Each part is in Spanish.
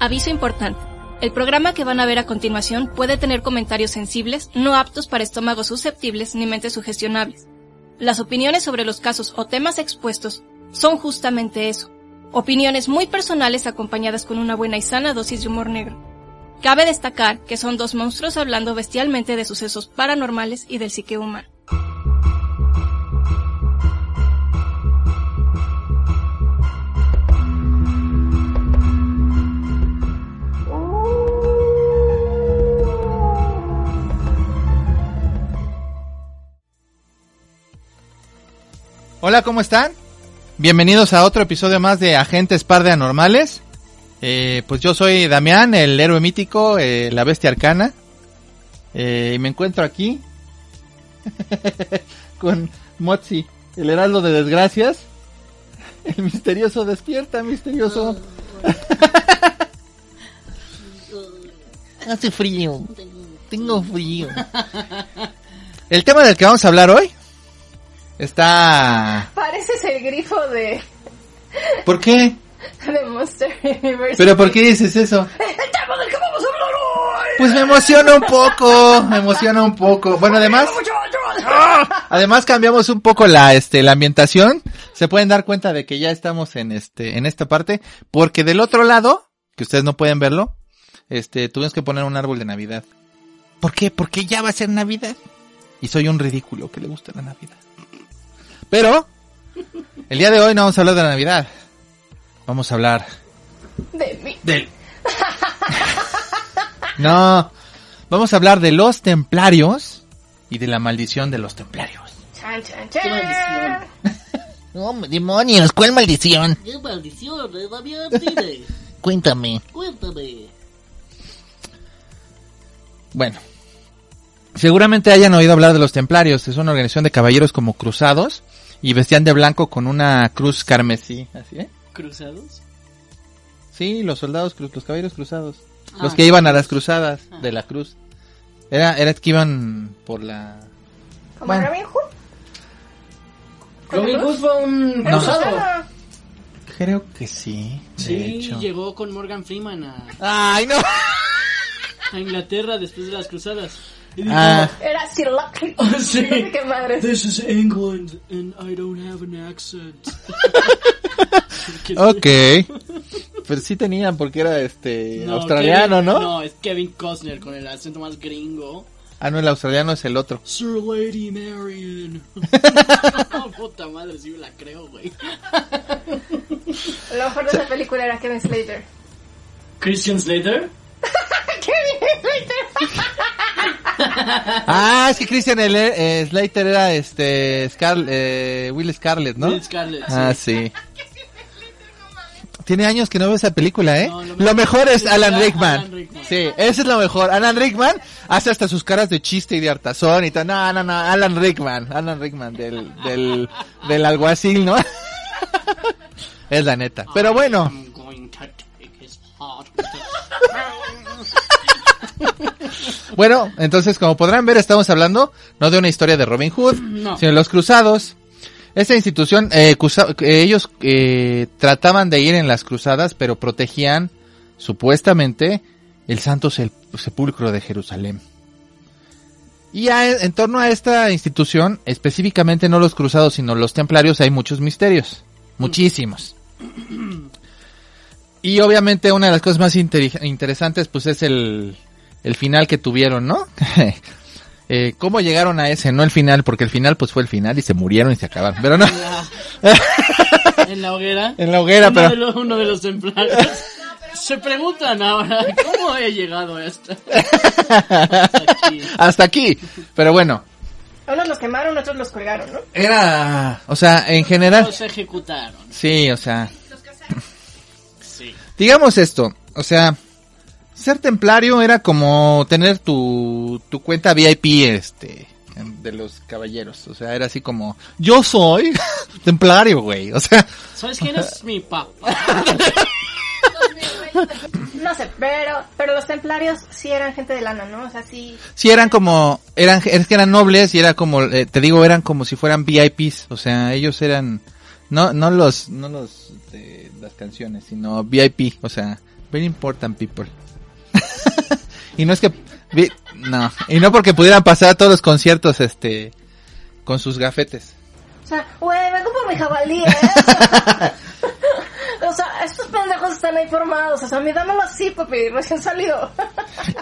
Aviso importante. El programa que van a ver a continuación puede tener comentarios sensibles, no aptos para estómagos susceptibles ni mentes sugestionables. Las opiniones sobre los casos o temas expuestos son justamente eso. Opiniones muy personales acompañadas con una buena y sana dosis de humor negro. Cabe destacar que son dos monstruos hablando bestialmente de sucesos paranormales y del psique humano. Hola, ¿cómo están? Bienvenidos a otro episodio más de Agentes Par de Anormales. Eh, pues yo soy Damián, el héroe mítico, eh, la bestia arcana. Eh, y me encuentro aquí con Motzi, el heraldo de desgracias. El misterioso despierta, misterioso. Hace frío. Tengo frío. El tema del que vamos a hablar hoy está... Pareces el grifo de, ¿Por qué? de Monster Universe. ¿Pero por qué dices eso? ¡El tema del que vamos a hablar hoy! Pues me emociona un poco, me emociona un poco. Bueno, además... Además cambiamos un poco la este la ambientación. Se pueden dar cuenta de que ya estamos en este en esta parte porque del otro lado, que ustedes no pueden verlo, este tuvimos que poner un árbol de Navidad. ¿Por qué? Porque ya va a ser Navidad. Y soy un ridículo que le gusta la Navidad. Pero el día de hoy no vamos a hablar de la Navidad. Vamos a hablar De mí. del No, vamos a hablar de los templarios y de la maldición de los templarios. Chan, chan, ¡Qué chan. maldición! No, demonios, ¿cuál maldición? ¡Qué maldición, Cuéntame. cuéntame. Bueno, seguramente hayan oído hablar de los templarios. Es una organización de caballeros como cruzados y vestían de blanco con una cruz carmesí. ¿Así, eh? ¿Cruzados? Sí, los soldados, los caballeros cruzados. Los Ah, que sí. iban a las cruzadas Ah. de la cruz. Era, era que iban por la... ¿Como Bueno. Robin Hood? Robin Hood fue un No. cruzado. Creo que sí. de Sí, hecho. llegó con Morgan Freeman a, Ay, no. a Inglaterra después de las cruzadas. Ah, Era Sir Lucky. Sí. No sé qué madre. This is England and I don't have an accent. Ok. Pero sí tenían porque era este No, australiano, Kevin- ¿no? No, es Kevin Costner con el acento más gringo. Ah, no, el australiano es el otro. Sir Lady Marion. Puta madre, sí me la creo, güey. Lo mejor de esa película era Kevin Slater. Christian Slater. Kevin Slater. Ah, es que Christian el, eh, Slater era este Scar- eh, Will Scarlett, ¿no? Will Scarlett, sí. Ah, sí. Tiene años que no veo esa película, ¿eh? No, lo lo, mejor- es es Alan Alan Rickman. Rickman. Sí, ese es lo mejor. Alan Rickman hace hasta sus caras de chiste y de hartazón y tal. No, no, no, Alan Rickman. Alan Rickman del, del, del alguacil, ¿no? es la neta. Pero bueno, bueno, entonces como podrán ver estamos hablando no de una historia de Robin Hood, No. sino de los cruzados. Esta institución, eh, cruza- eh, ellos eh, trataban de ir en las cruzadas, pero protegían supuestamente el santo sepulcro de Jerusalén. Y a- en torno a esta institución, específicamente no los cruzados, sino los templarios, hay muchos misterios. Muchísimos. Y obviamente una de las cosas más interesantes, pues es el, el final que tuvieron, ¿no? Eh, ¿Cómo llegaron a ese? No el final, porque el final pues fue el final y se murieron y se acabaron. Pero no, En la hoguera. en la hoguera, uno, pero... de los, uno de los templarios. Se preguntan ahora, ¿cómo he llegado a esto? Hasta aquí. Hasta aquí. Pero bueno, Unos los quemaron, otros los colgaron, ¿no? era... O sea, en general... Los ejecutaron. Sí, o sea... Digamos esto, o sea... Ser templario era como tener tu, tu cuenta VIP, este... De los caballeros. O sea, era así como... Yo soy templario, güey. O sea... ¿Sabes quién es mi papá? No sé, pero, pero los templarios sí eran gente de lana, ¿no? O sea, sí. Sí, eran como, eran, es que eran nobles y era como, eh, te digo, eran como si fueran VIPs, o sea, ellos eran, no, no los, no los de las canciones, sino VIP, o sea, Very important people. y no es que no, y no porque pudieran pasar a todos los conciertos este con sus gafetes. O sea, güey, vengo por mi jabalí, ¿eh? o sea, estos pendejos están ahí formados. O sea, a mí dámelo así, papi, recién salido.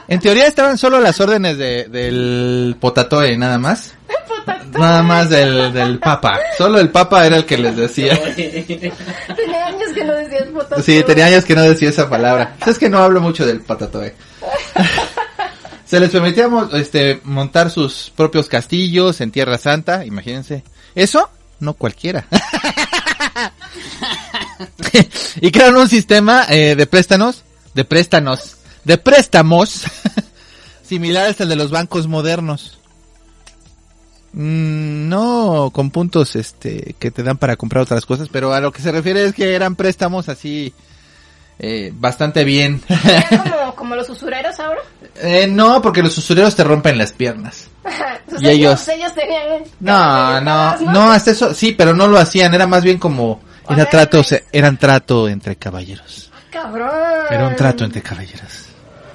En teoría estaban solo las órdenes de, del potatoe, nada más. Nada más del, del papa. Solo el papa era el que les decía. Tenía años que no decías puta. Sí, tenía años que no decía esa palabra. Es que no hablo mucho del patatoe. Se les permitía este, montar sus propios castillos en Tierra Santa, imagínense. Eso, no cualquiera. y crearon un sistema eh, de préstamos, de préstanos, de préstamos, similares al de los bancos modernos. Mm, no con puntos este que te dan para comprar otras cosas, pero a lo que se refiere es que eran préstamos así eh, bastante bien. como, como los usureros ahora. Eh, no, porque los usureros te rompen las piernas. Y ellos, ellos- ellos tenían. No, no, no, hasta eso, sí, pero no lo hacían, era más bien como, era trato, eran trato entre caballeros. Cabrón. Era un trato entre caballeros.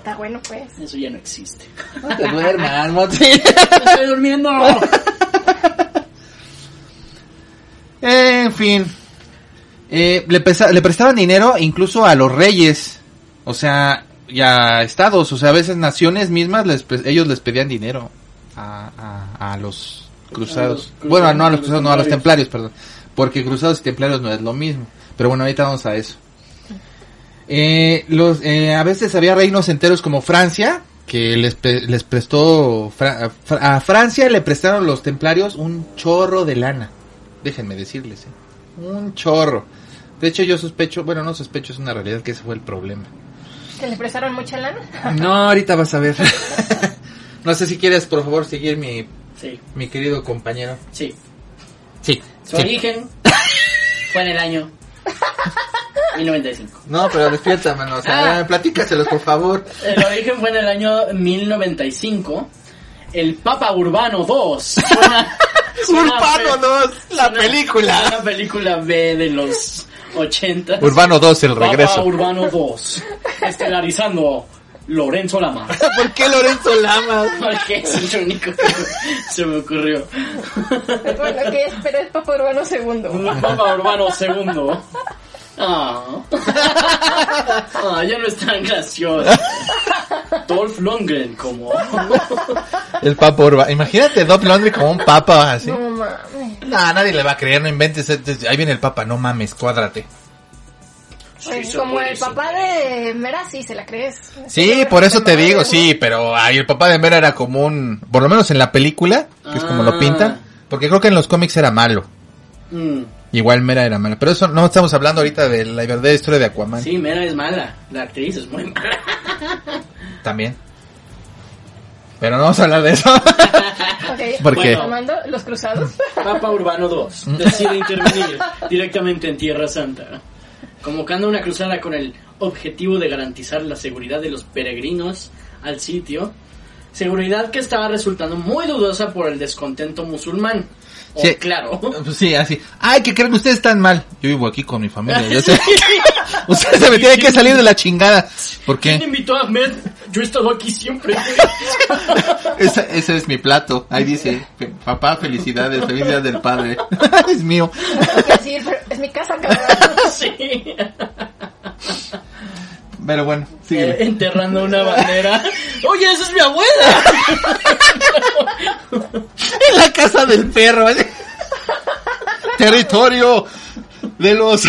Está bueno, pues. Eso ya no existe. No te duermas, Monty. Estoy durmiendo. En fin. Eh, le, pesa- le prestaban dinero incluso a los reyes. O sea, y a estados. O sea, a veces naciones mismas, les, ellos les pedían dinero a, a, a los cruzados. A los bueno, no a los cruzados, no a los templarios. templarios, perdón. Porque cruzados y templarios no es lo mismo. Pero bueno, ahorita vamos a eso. Eh, los, eh, a veces había reinos enteros como Francia, que les, prestó, Fra- a Fra- a Francia le prestaron los templarios un chorro de lana. Déjenme decirles, ¿eh? un chorro. De hecho yo sospecho, bueno no sospecho, es una realidad que ese fue el problema. Que le prestaron mucha lana. No, ahorita vas a ver. no sé si quieres por favor seguir mi, Sí, mi querido compañero. sí. Sí. Su origen fue en el año 1095. No, pero despierta, mano. O sea, Ah. platícaselos, por favor. El origen fue en el año 1095. El Papa Urbano II. Suena- suena Urbano 2, la suena- película. Una película B de los 80. Urbano 2, el Papa regreso. Urbano II. Estelarizando Lorenzo Lama. ¿Por qué Lorenzo Lamas? Porque es el único que se me ocurrió. bueno, que es, pero es Papa Urbano segundo. Papa Urbano II. Ah. Ah, ya no es tan gracioso. Dolph Lundgren como. El papa urbano. Imagínate Dolph Lundgren como un papa así. No mames. Nadie le va a creer, no inventes. Ahí viene el papa, no mames, cuádrate. Pues, como el papá de Mera, sí, se la crees. Sí, por eso te digo, sí, pero el papá de Mera era como un, por lo menos en la película, que es como lo Ah. pintan, porque creo que en los cómics era malo. Mm, Igual Mera era malo, pero eso no estamos hablando ahorita de la verdadera historia de Aquaman Sí, Mera es mala. La actriz es muy mala. también. Pero no vamos a hablar de eso. Ok, ¿Por qué? Tomando los cruzados. Papa Urbano II decide intervenir directamente en Tierra Santa, convocando una cruzada con el objetivo de garantizar la seguridad de los peregrinos al sitio, seguridad que estaba resultando muy dudosa por el descontento musulmán. Oh, Sí. claro. Pues sí, así. Ay, que creen ustedes están mal. Yo vivo aquí con mi familia. Yo sé. ustedes se me tienen que salir de la chingada. ¿Por ¿Quién qué? invitó a Ahmed? Yo he estado aquí siempre. Ese, ese es mi plato. Ahí dice, "Fe- papá, felicidades, feliz día del padre. es mío. Tengo que decir, pero es mi casa, cabrón. sí. Pero bueno, Eh, sigue. enterrando una bandera. Oye, esa es mi abuela. En la casa del perro. ¿eh? Territorio de los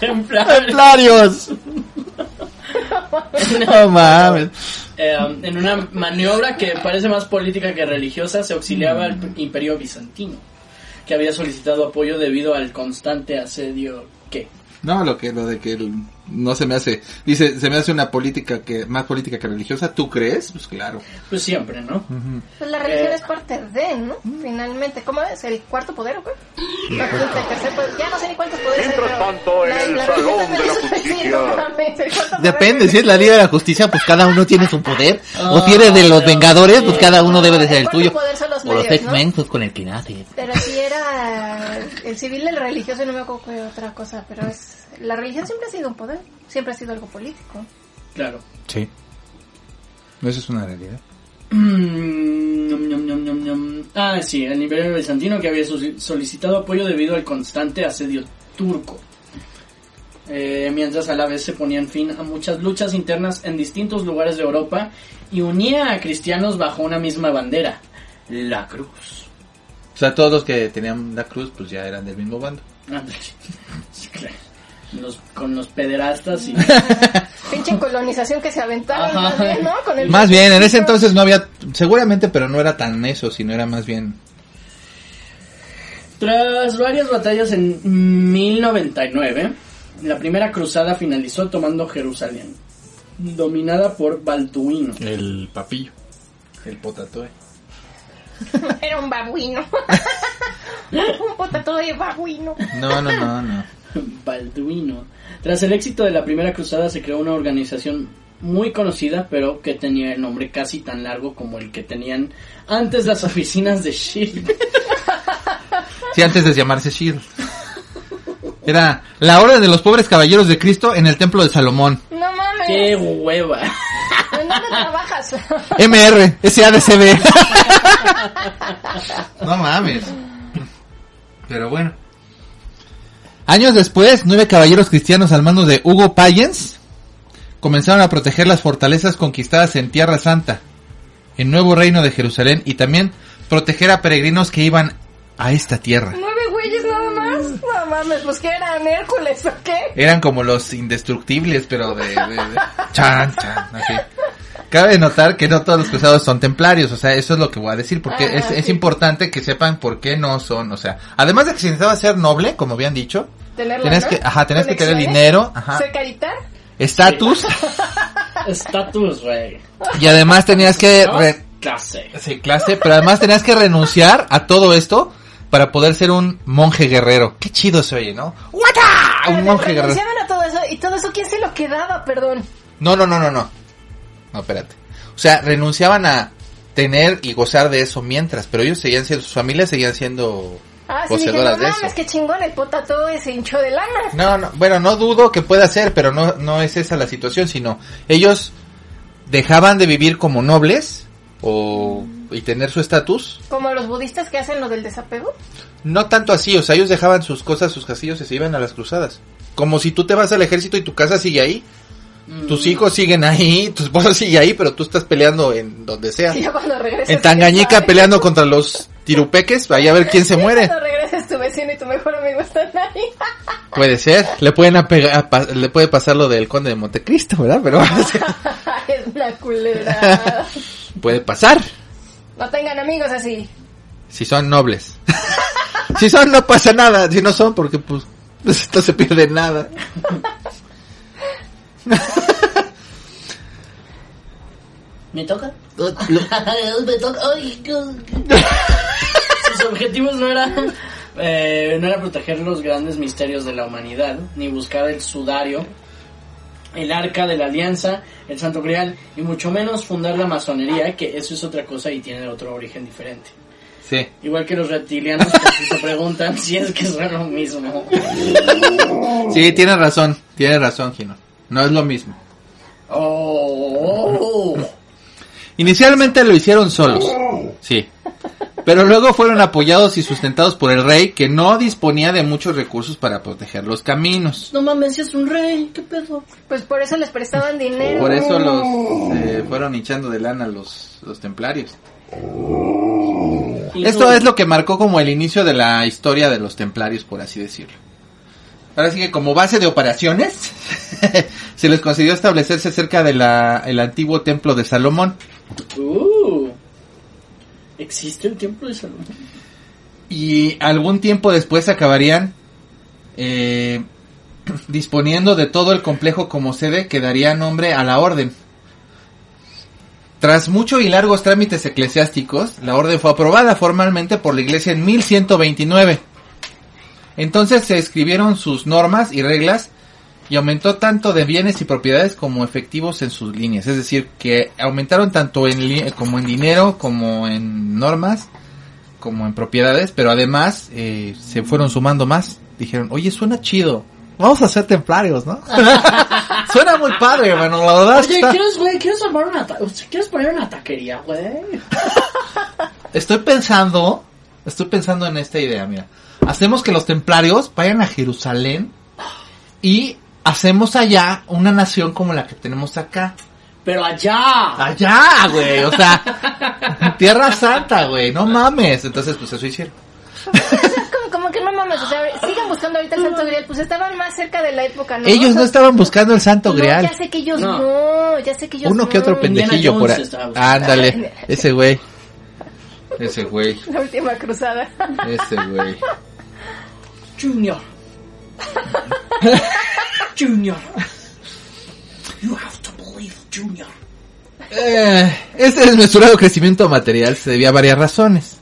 Templario. templarios. No mames. Eh, en una maniobra que parece más política que religiosa, se auxiliaba al imperio bizantino, que había solicitado apoyo debido al constante asedio que... No, lo que lo de que el- no se me hace, dice, se me hace una política que más política que religiosa, ¿tú crees? Pues claro. Pues siempre, ¿no? Pues la religión Eh. es parte de, ¿no? Finalmente, ¿cómo es? ¿El cuarto poder o qué? No, el tercer poder. Ya no sé ni cuántos poderes. Mientras pero tanto, en el Salón de la Justicia. no el Depende, si es la Liga de la Justicia, pues cada uno tiene su poder. O si eres de los Ah, Vengadores, sí. pues cada uno debe de ser el cuarto tuyo. poder son los O los medios, ¿no? X-Men, pues con el que nace. Pero sí era el civil, el religioso, no me acuerdo qué otra cosa, pero es la religión siempre ha sido un poder, siempre ha sido algo político. Claro. Sí. Eso es una realidad. Mm. Ah, sí, el imperio bizantino que había solicitado apoyo debido al constante asedio turco. Eh, mientras a la vez se ponían fin a muchas luchas internas en distintos lugares de Europa y unía a cristianos bajo una misma bandera, la cruz. O sea, todos los que tenían la cruz, pues ya eran del mismo bando. Sí, claro. Los- con los pederastas y... Pinche colonización que se aventaron Ajá. más bien, ¿no? Con el Más bien, en ese entonces no había, seguramente, pero no era tan eso, sino era más bien... Tras varias batallas en 1099, la primera cruzada finalizó tomando Jerusalén, dominada por Balduino. El papillo. El potatoe. Era un babuino. un potato de babuino. No, no, no, no. Balduino. Tras el éxito de la primera cruzada se creó una organización muy conocida, pero que tenía el nombre casi tan largo como el que tenían antes las oficinas de Shield. Sí, antes de llamarse Shield. Era la Orden de los Pobres Caballeros de Cristo en el Templo de Salomón. No mames. ¡Qué hueva! ¿En dónde trabajas? MR, SADCB. no mames. Pero bueno. Años después, nueve caballeros cristianos al mando de Hugo Payens comenzaron a proteger las fortalezas conquistadas en Tierra Santa, en Nuevo Reino de Jerusalén, y también proteger a peregrinos que iban a esta tierra. ¿Nueve güeyes nada más? No mames, pues que eran Hércules o qué? Eran como los indestructibles, pero de... de- de- chan, chan, así. Cabe notar que no todos los cruzados son templarios, o sea, eso es lo que voy a decir, porque Ah, es, importante que sepan por qué no son, o sea, además de que se necesitaba ser noble, como habían dicho, Tener lana, que, ajá, tenías que tener dinero, ajá, Ser carita. estatus, Estatus, rey. y además tenías que, ¿No? re- Clase. sí, clase, pero además tenías que renunciar a todo esto para poder ser un monje guerrero. Qué chido se oye, ¿no? ¡Wata! Un monje guerrero. renunciaban a todo eso. ¿Y todo eso quién se lo quedaba, perdón? No, no, no, no, no. No, espérate. O sea, renunciaban a tener y gozar de eso mientras, pero ellos seguían siendo, sus familias seguían siendo Ah, sí, dije, no poseedoras de mames, eso. qué chingón, el potato se hinchó de lana. No, no, bueno, no dudo que pueda ser, pero no, no es esa la situación, sino ellos dejaban de vivir como nobles o y tener su estatus. Como los budistas que hacen lo del desapego. No tanto así, o sea, ellos dejaban sus cosas, sus castillos y se iban a las cruzadas. Como si tú te vas al ejército y tu casa sigue ahí, tus hijos siguen ahí, tu esposa sigue ahí, pero tú estás peleando en donde sea. Y ya cuando regresas. En ¿quién Tangañica peleando contra los tirupeques, vaya a ver quién se muere. Cuando regresas tu vecino y tu mejor amigo están ahí. Puede ser, le pueden apega- a pa- le puede pasar lo del conde de Montecristo, ¿verdad? Pero es una culera. puede pasar, No tengan amigos así. si son nobles. si son no pasa nada, si no son porque pues, pues no se pierde nada. ¿Me toca? Me toca. Ay. Sus objetivos no eran, eh, no era proteger los grandes misterios de la humanidad, ni buscar el sudario, el arca de la alianza, el santo grial, y mucho menos fundar la masonería, que eso es otra cosa y tiene otro origen diferente. Sí. Igual que los reptilianos, que si se preguntan si es que son lo mismo. Sí, tienes razón, tienes razón, Gino. No es lo mismo. Oh, Inicialmente lo hicieron solos. Sí. Pero luego fueron apoyados y sustentados por el rey que no disponía de muchos recursos para proteger los caminos. no mames, si es un rey, ¿qué pedo? Pues por eso les prestaban dinero. Por eso los eh, fueron hinchando de lana los, los templarios. Y Esto es lo que marcó como el inicio de la historia de los templarios, por así decirlo. Ahora sí que como base de operaciones, se les consiguió establecerse cerca del el antiguo templo de Salomón. Uh, ¿Existe el templo de Salomón? Y algún tiempo después acabarían eh, disponiendo de todo el complejo como sede que daría nombre a la orden. Tras mucho y largos trámites eclesiásticos, la orden fue aprobada formalmente por la iglesia en 1129. Entonces se escribieron sus normas y reglas y aumentó tanto de bienes y propiedades como efectivos en sus líneas. Es decir, que aumentaron tanto en como en dinero, como en normas, como en propiedades, pero además eh, se fueron sumando más. Dijeron, oye, suena chido, vamos a ser templarios, ¿no? Suena muy padre, hermano, la verdad Oye, está- ¿quieres, güey? ¿Quieres armar una ta- o sea, ¿Quieres poner una taquería, güey? Estoy pensando, estoy pensando en esta idea, mira. Hacemos que los templarios vayan a Jerusalén y hacemos allá una nación como la que tenemos acá. Pero allá. Allá, güey, o sea, Tierra Santa, güey, no mames. Entonces, pues eso hicieron. Como, como que no mames, o sea, sigan buscando ahorita el Santo Grial, pues estaban más cerca de la época, ¿no? Ellos no estaban buscando el Santo no, Grial. ya sé que ellos No. no, ya sé que ellos Uno que otro pendejillo por ahí. Ándale, ese güey. Ese güey, La última cruzada. ese güey. Junior. Junior. You have to believe, Junior. Eh, este desmesurado crecimiento material se debía a varias razones.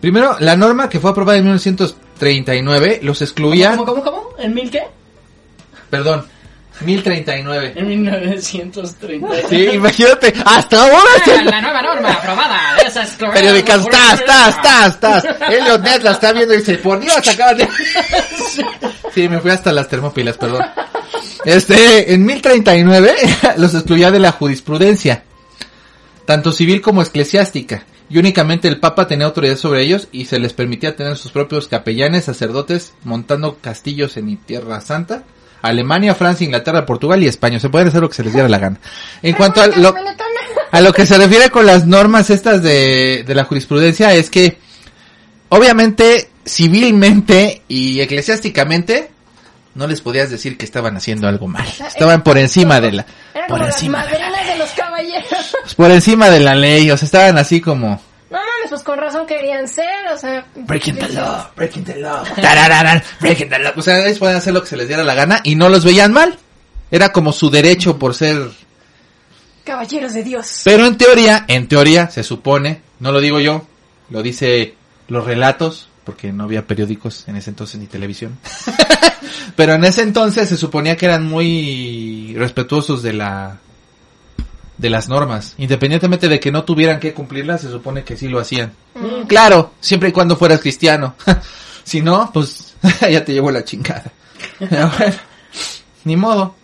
Primero, la norma que fue aprobada en 1939 los excluía, ¿Cómo, cómo, cómo? ¿En mil qué? perdón, 1039. En 1930. Sí, imagínate, hasta ahora Ah, La nueva norma aprobada de esas periódicas, tas, tas, tas, tas. Elliot la está viendo y dice, por Dios, acaban de... Sí, me fui hasta las termopilas, perdón. Este, en 1039 los excluía de la jurisprudencia, tanto civil como eclesiástica, y únicamente el Papa tenía autoridad sobre ellos y se les permitía tener sus propios capellanes, sacerdotes, montando castillos en Tierra Santa, Alemania, Francia, Inglaterra, Portugal y España. Se pueden hacer lo que se les diera la gana. En cuanto a lo, a lo que se refiere con las normas estas de, de la jurisprudencia es que obviamente civilmente y eclesiásticamente no les podías decir que estaban haciendo algo mal. Estaban por encima de la por encima de la, pues, por encima de la ley, o sea, estaban así como mames, pues con razón querían ser, o sea... breaking the law, breaking the law, breaking the law. O sea, ellos podían hacer lo que se les diera la gana y no los veían mal. Era como su derecho por ser Caballeros de Dios. Pero en teoría, en teoría, se supone, no lo digo yo, lo dice los relatos, porque no había periódicos en ese entonces ni televisión. Pero en ese entonces se suponía que eran muy respetuosos de la de las normas, independientemente de que no tuvieran que cumplirlas, se supone que sí lo hacían. Claro, siempre y cuando fueras cristiano. si no, pues ya te llevo la chingada. Bueno, ni modo.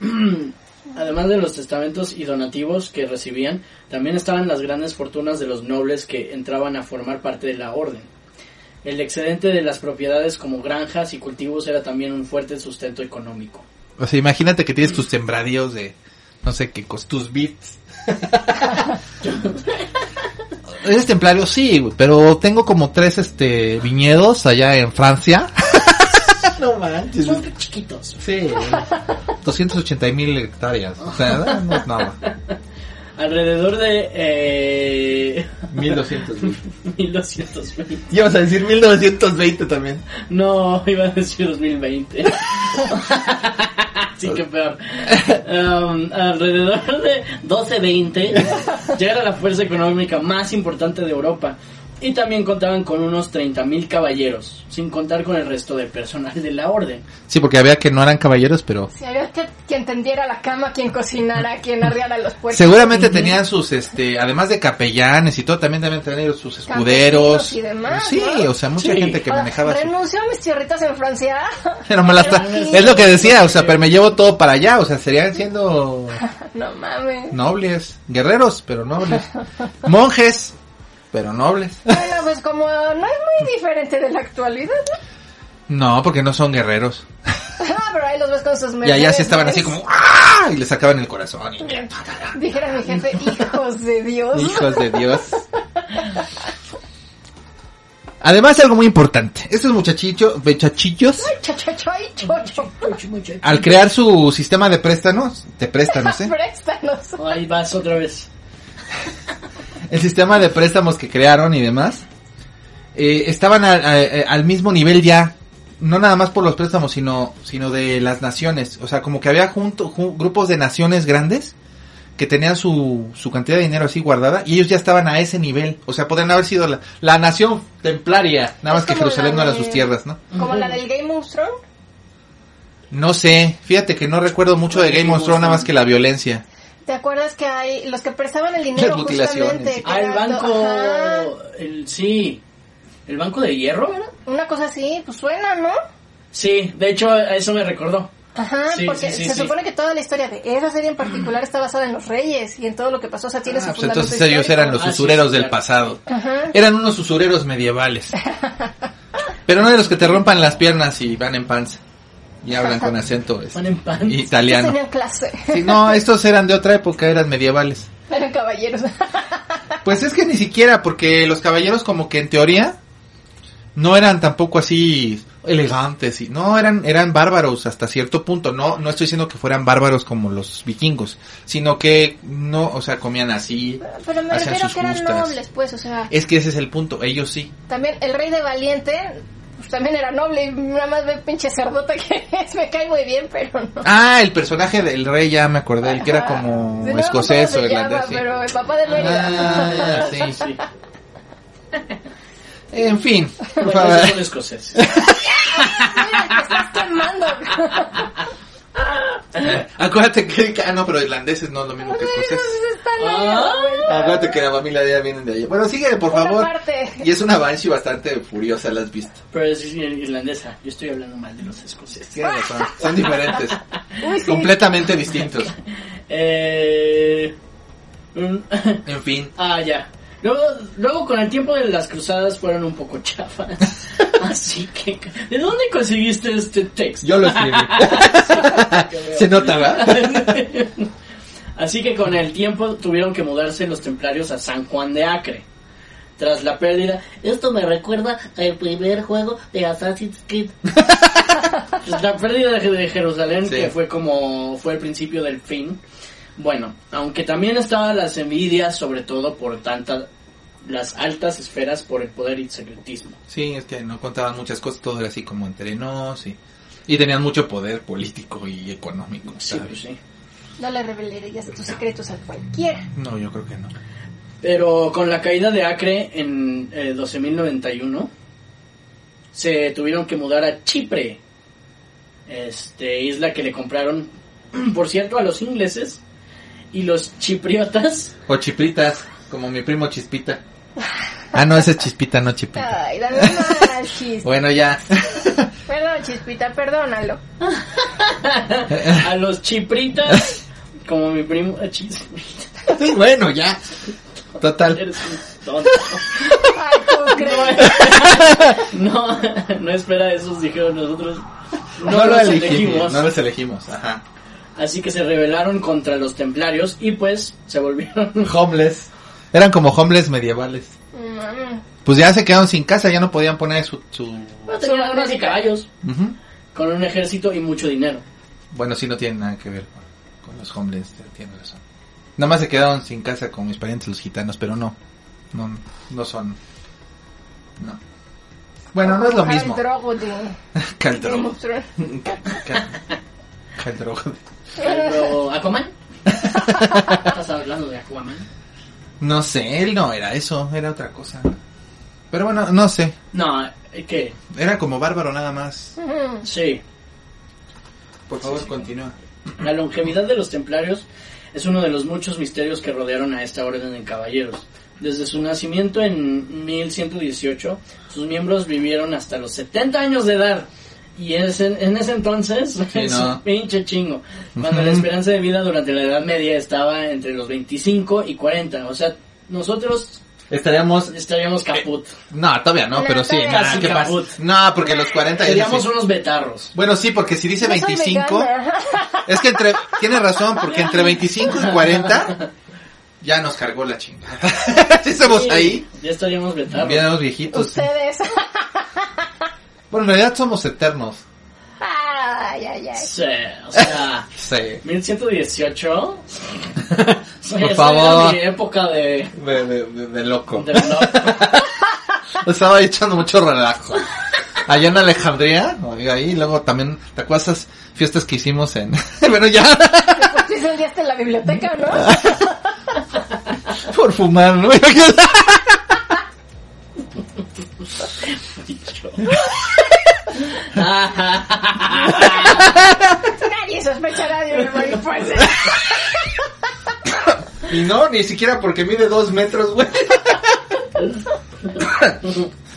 Además de los testamentos y donativos que recibían, también estaban las grandes fortunas de los nobles que entraban a formar parte de la orden. El excedente de las propiedades como granjas y cultivos era también un fuerte sustento económico. O sea, imagínate que tienes tus sembradíos de, no sé qué, cos- tus bits. ¿Eres templario? Sí, pero tengo como tres, este, viñedos allá en Francia. no manches. Son chiquitos. Sí, 280 mil hectáreas. O sea, no es nada. Alrededor de eh, 1220. 1220. Ibas a decir 1920 también. No, iba a decir 2020. sí, que peor. Um, alrededor de 1220 ya era la fuerza económica más importante de Europa. Y también contaban con unos 30.000 caballeros, sin contar con el resto del personal de la orden. Sí, porque había que no eran caballeros, pero Si había que, quien tendiera la cama, quien cocinara, quien arriara los puertos. seguramente tenían sus, este, además de capellanes y todo, también deben tener sus escuderos. Campesinos y demás, sí, ¿no? o sea, mucha Sí. gente que Ah, manejaba su... Renunció a mis tierritas en Francia. Pero me la está- Es lo que decía, o sea, pero me llevo todo para allá, o sea, serían siendo no mames. nobles, guerreros, pero nobles. Monjes, pero nobles. Bueno, pues como no es muy diferente de la actualidad, ¿no? No, porque no son guerreros. Ah, pero ahí los ves con sus Y allá sí estaban así como ¡ah! y le sacaban el corazón. y- Dijera mi jefe, hijos de Dios. Hijos de Dios. Además, algo muy importante. Estos muchachichos, muchachillos, al crear su sistema de préstamos, de préstamos, ¿eh? Préstanos. Ahí vas otra vez. El sistema de préstamos que crearon y demás, eh, estaban a- a- a- al mismo nivel ya, no nada más por los préstamos, sino, sino de las naciones. O sea, como que había junto, ju- grupos de naciones grandes que tenían su, su cantidad de dinero así guardada y ellos ya estaban a ese nivel. O sea, podrían haber sido la, la nación templaria, nada más que Jerusalén no era sus tierras, ¿no? Como la del Game of Thrones. No sé, fíjate que no recuerdo mucho de Game of Thrones nada más que la violencia. ¿Te acuerdas que hay los que prestaban el dinero Las mutilaciones. justamente? Ah, el banco. Ajá. El, sí. ¿El banco de hierro era? Una cosa así, pues suena, ¿no? Sí, de hecho, a eso me recordó. Ajá, Sí, porque sí, sí, se sí. supone que toda la historia de esa serie en particular está basada en los reyes y en todo lo que pasó, o sea, tiene Ah, su pues entonces ellos histórico. eran los Ah, sí, usureros sí, del claro. pasado. Ajá. Eran unos usureros medievales. Pero no de los que te rompan las piernas y van en panza. Y hablan con acento este, italiano. clase, Sí, no, estos eran de otra época, eran medievales. eran caballeros. Pues es que ni siquiera, porque los caballeros como que en teoría no eran tampoco así elegantes y no eran eran bárbaros hasta cierto punto. No no estoy diciendo que fueran bárbaros como los vikingos, sino que no, o sea, comían así. Pero me refiero que eran nobles, pues, o sea, Es que ese es el punto, ellos sí. también el rey de Valiente, pues también era noble y nada más ve pinche cerdota que es, me cae muy bien, pero no. Ah, el personaje del rey ya me acordé, el que era como Sí, no escocés o irlandés. sí. Pero el papá del rey Ah, sí. Sí. En fin, por Bueno, favor. son escoceses. Mira, te estás quemando. Acuérdate que ah no, pero irlandeses no es lo mismo que escoceses. Está Ah. Acuérdate que la familia de ella vienen de allá. Bueno, sigue, por Una favor. parte. Y es una Banshee bastante furiosa, la has visto. Pero es irlandesa. Yo estoy hablando mal de los escoceses. Tienes razón. Son diferentes. Uy, sí. completamente distintos. Eh... mm, En fin. ah, ya. Luego, luego con el tiempo de las cruzadas fueron un poco chafas. Así que, ¿de dónde conseguiste este texto? Yo lo escribí. Se nota, ¿verdad? Así que con el tiempo tuvieron que mudarse los templarios a San Juan de Acre. Tras la pérdida, Esto me recuerda al primer juego de Assassin's Creed. la pérdida de, de Jerusalén, Sí. que fue como fue el principio del fin. Bueno, aunque también estaban las envidias, sobre todo por tantas las altas esferas por el poder y secretismo. Sí, es que no contaban muchas cosas, todo era así como entre nos y, y tenían mucho poder político y económico. Sí, ¿sabes? pues sí. No le revelarías tus secretos a cualquiera. No, yo creo que no. Pero con la caída de Acre en eh, 12.091, se tuvieron que mudar a Chipre, este, isla que le compraron, por cierto, a los ingleses y los chipriotas. O chispitas, como mi primo Chispita. Ah, no, ese es Chispita, no Chispita. Ay, dame mal, chis. Bueno, ya. Perdón, chispita, perdónalo. a los chipritas, como mi primo. Chispita, Sí, bueno, ya. Total. eres un tonto. Ay, ¿cómo crees? No, no espera esos, dijeron nosotros. No, No, lo los elegimos. elegimos. No los elegimos, ajá. Así que se rebelaron contra los templarios y pues se volvieron Homeless. Eran como homeless medievales. Mm, Pues ya se quedaron sin casa, ya no podían poner su... su... No, tenían armas y caballos, con un ejército y mucho dinero. Bueno, sí, no tiene nada que ver con, con los homeless, tiene razón. Nada más se quedaron sin casa con mis parientes los gitanos, pero no. No, no son... No. Bueno, no es lo mismo. drogo de Cal Drogo. Pero, ¿Aquaman? ¿Estás hablando de Aquaman? No sé, él no era eso, era otra cosa. Pero bueno, no sé. No, ¿eh, ¿qué? Era como bárbaro nada más. Sí. Por favor, continúa. La longevidad de los templarios es uno de los muchos misterios que rodearon a esta orden de caballeros. Desde su nacimiento en 1118, sus miembros vivieron hasta los 70 años de edad. Y es en, en ese entonces Sí, es ¿no? un pinche chingo. Cuando Ujú. la esperanza de vida durante la Edad Media estaba entre los 25 y 40. O sea, nosotros Estaríamos... estaríamos caput. No, todavía no, pero sí. nah, no. ¿qué pasa? Caput. No, porque los 40 ya Seríamos unos betarros. Bueno, sí, porque si dice No soy 25... vegana. Es que entre... Tiene razón, porque entre 25 y 40... Ya nos cargó la chingada. Si estamos Sí, ahí. Ya estaríamos betarros. Los viejitos. Ustedes. Bueno, en realidad somos eternos. Ay, ay, ay. Sí, o sea... Sí. 1118. Sí, Por favor. era mi época de, De, de, de- de loco. de loco. Estaba echando mucho relajo. Allá en Alejandría, ahí luego también, ¿te acuerdas esas fiestas que hicimos en... bueno, ya, Pues sí, en la biblioteca, ¿no? por fumar, ¿no? Nadie sospechará de una mariposa. y no, ni siquiera porque mide dos metros, güey.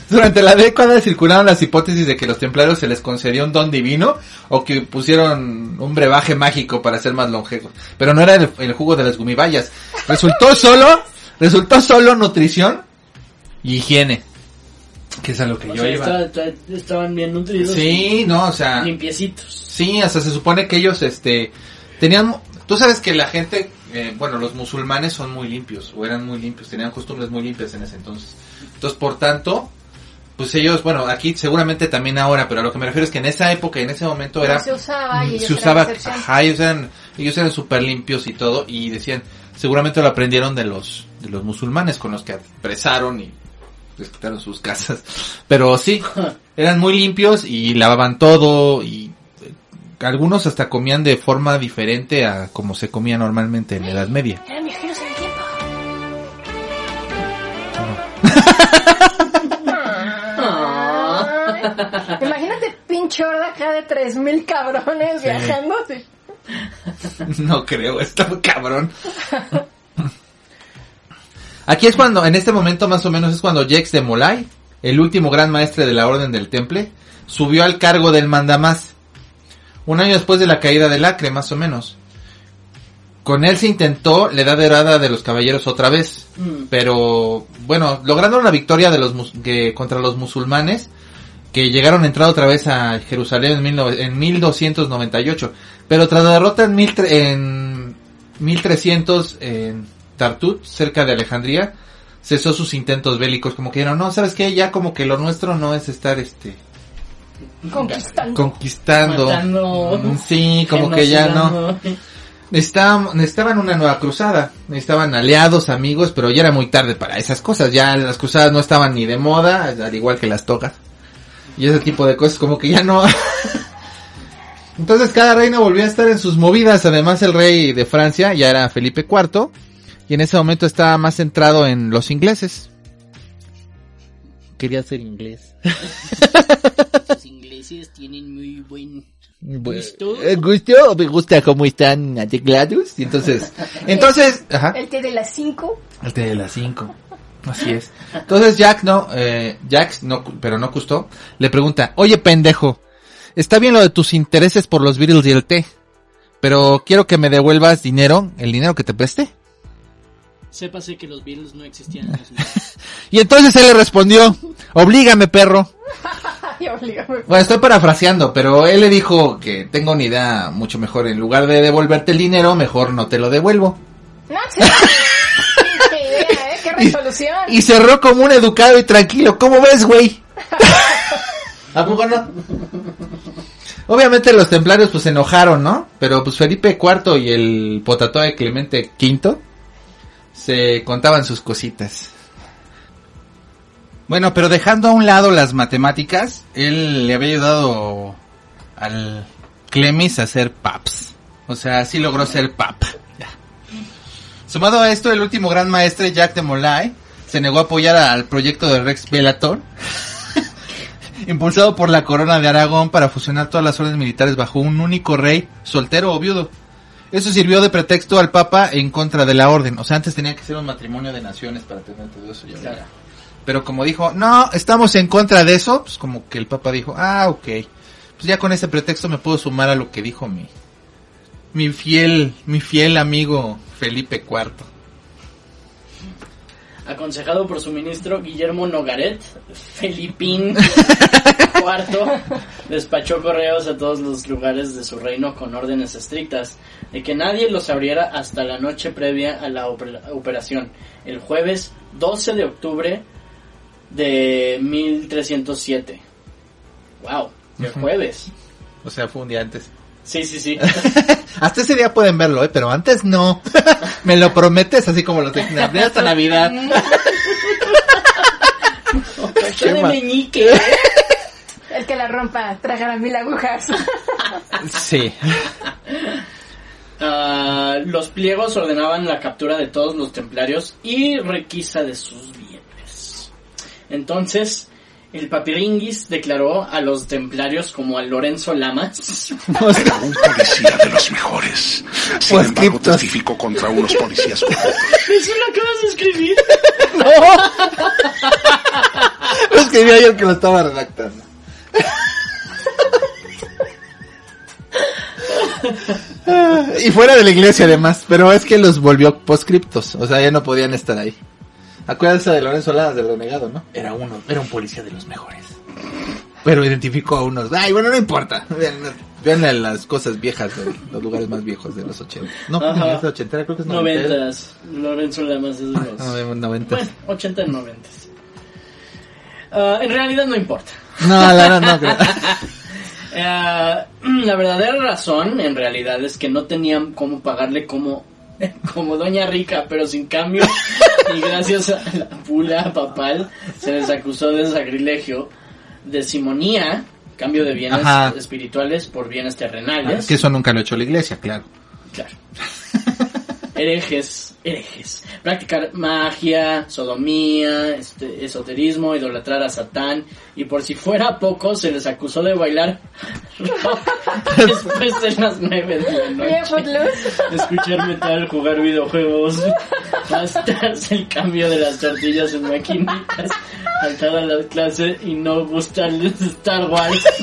Durante la década circularon las hipótesis de que los templarios se les concedió un don divino o que pusieron un brebaje mágico para ser más longevos. Pero no era el, el jugo de las gumibayas. Resultó solo, resultó solo nutrición y higiene. Que es a lo que O yo sea, iba. está- está- estaban bien nutridos. Sí, no, o sea, Limpiecitos. sí, hasta se supone que ellos, este, tenían, tú sabes que la gente, eh, bueno, los musulmanes son muy limpios, o eran muy limpios, tenían costumbres muy limpias en ese entonces. Entonces, por tanto, pues ellos, bueno, aquí seguramente también ahora, pero a lo que me refiero es que en esa época, en ese momento era, se usaba y ellos se eran usaba, excepción. ajá, ellos eran, ellos eran súper limpios y todo, y decían, seguramente lo aprendieron de los, de los musulmanes con los que apresaron y les quitaron sus casas. Pero sí, eran muy limpios y lavaban todo y eh, algunos hasta comían de forma diferente a como se comía normalmente en la Edad Media. Eran viajeros en el tiempo. Imagínate pinche horda acá de 3000 cabrones Sí. viajando. No creo, está cabrón. Aquí es cuando, en este momento más o menos es cuando Jex de Molay, el último gran maestre de la Orden del Temple, subió al cargo del mandamás. Un año después de la caída del Acre, más o menos. Con él se intentó la edad dorada de los caballeros otra vez. Mm. Pero, bueno, logrando una victoria de los que- contra los musulmanes, que llegaron a entrar otra vez a Jerusalén en, 19 en 1298. Pero tras la derrota en, mil tre- en 1300 en Tartut, cerca de Alejandría, cesó sus intentos bélicos. Como que dijeron, no, ¿sabes qué? Ya como que lo nuestro no es estar este Conquistando. conquistando. Matando. Sí, como que ya no. Necesitaban, necesitaban una nueva cruzada, necesitaban aliados, amigos, pero ya era muy tarde para esas cosas, ya las cruzadas no estaban ni de moda, al igual que las togas. Y ese tipo de cosas como que ya no... Entonces cada reino volvía a estar en sus movidas, además el rey de Francia ya era Felipe IV, y en ese momento estaba más centrado en los ingleses. Quería ser inglés. Los ingleses tienen muy buen ¿Gusto? Eh, gusto, me gusta cómo están arreglados. Y entonces, entonces, ajá. El té de las 5. El té de las 5. Así es. Entonces Jack no, eh, Jack no, pero no Custo, le pregunta, oye pendejo, está bien lo de tus intereses por los Beatles y el té, pero quiero que me devuelvas dinero, el dinero que te presté. Sépase que los Beatles no existían en. Y entonces él le respondió, oblígame perro. Bueno, estoy parafraseando, pero él le dijo que tengo una idea mucho mejor. En lugar de devolverte el dinero, mejor no te lo devuelvo. No, sí. Qué idea, ¿eh? Qué resolución. Y cerró como un educado y tranquilo. ¿Cómo ves, güey? ¿A poco no? Obviamente los templarios pues se enojaron, ¿no? Pero pues Felipe IV y el potatoe Clemente V se contaban sus cositas. Bueno, pero dejando a un lado las matemáticas, él le había ayudado al Clemis a ser paps. O sea, sí logró ser papa. Ya. Sumado a esto, el último gran maestre, Jack de Molay, se negó a apoyar al proyecto de Rex Bellator, impulsado por la corona de Aragón para fusionar todas las órdenes militares bajo un único rey, soltero o viudo. Eso sirvió de pretexto al Papa en contra de la orden. O sea, antes tenía que ser un matrimonio de naciones para tener todo eso. ya Claro. verá. Pero como dijo, no, estamos en contra de eso, pues como que el Papa dijo, ah, ok. Pues ya con ese pretexto me puedo sumar a lo que dijo mi, mi fiel, mi fiel amigo Felipe IV. Aconsejado por su ministro Guillermo Nogaret, Felipín IV despachó correos a todos los lugares de su reino con órdenes estrictas de que nadie los abriera hasta la noche previa a la opera- operación, el jueves 12 de octubre de 1307. Wow, el jueves. O sea, fue un día antes. Sí, sí, sí. Hasta ese día pueden verlo, ¿eh? Pero antes no. Me lo prometes, así como lo de de hasta Navidad. Oferta de ma- meñique. Que la rompa tragará mil agujas. Sí. Ah, los pliegos ordenaban la captura de todos los templarios y requisa de sus bienes. Entonces, el papiringuis declaró a los templarios como a Lorenzo Lamas. Un policía de los mejores. Sin Pues, embargo, criptos. testificó contra unos policías corruptos. Eso lo acabas de escribir. Los escribió yo el que lo estaba redactando. Y fuera de la iglesia además, pero es que los volvió poscriptos, o sea, ya no podían estar ahí. Acuérdense de Lorenzo Ladas del renegado, ¿no? Era uno, era un policía de los mejores. Pero identificó a unos. Ay, bueno, no importa. Vean, vean las cosas viejas de los lugares más viejos de los 80. No, Ajá. es de 80, creo que es 90. Noventas. Lorenzo Lamas es de los... No, de 90. Bueno, 80 y 90. Ah, en realidad no importa. No, la no, no, creo. Eh, la verdadera razón, en realidad, es que no tenían cómo pagarle como, como Doña Rica, pero sin cambio. y gracias a la bula papal, se les acusó de sacrilegio, de simonía, cambio de bienes Ajá. espirituales por bienes Ah, terrenales. es que eso nunca lo ha hecho la iglesia, claro. Claro. herejes, herejes. Practicar magia, sodomía, este, esoterismo, idolatrar a Satán. Y por si fuera poco, se les acusó de bailar después de las nueve de la noche. Escuchar metal, jugar videojuegos, gastarse el cambio de las tortillas en maquinitas, faltar a la clase y no gustarles Star Wars.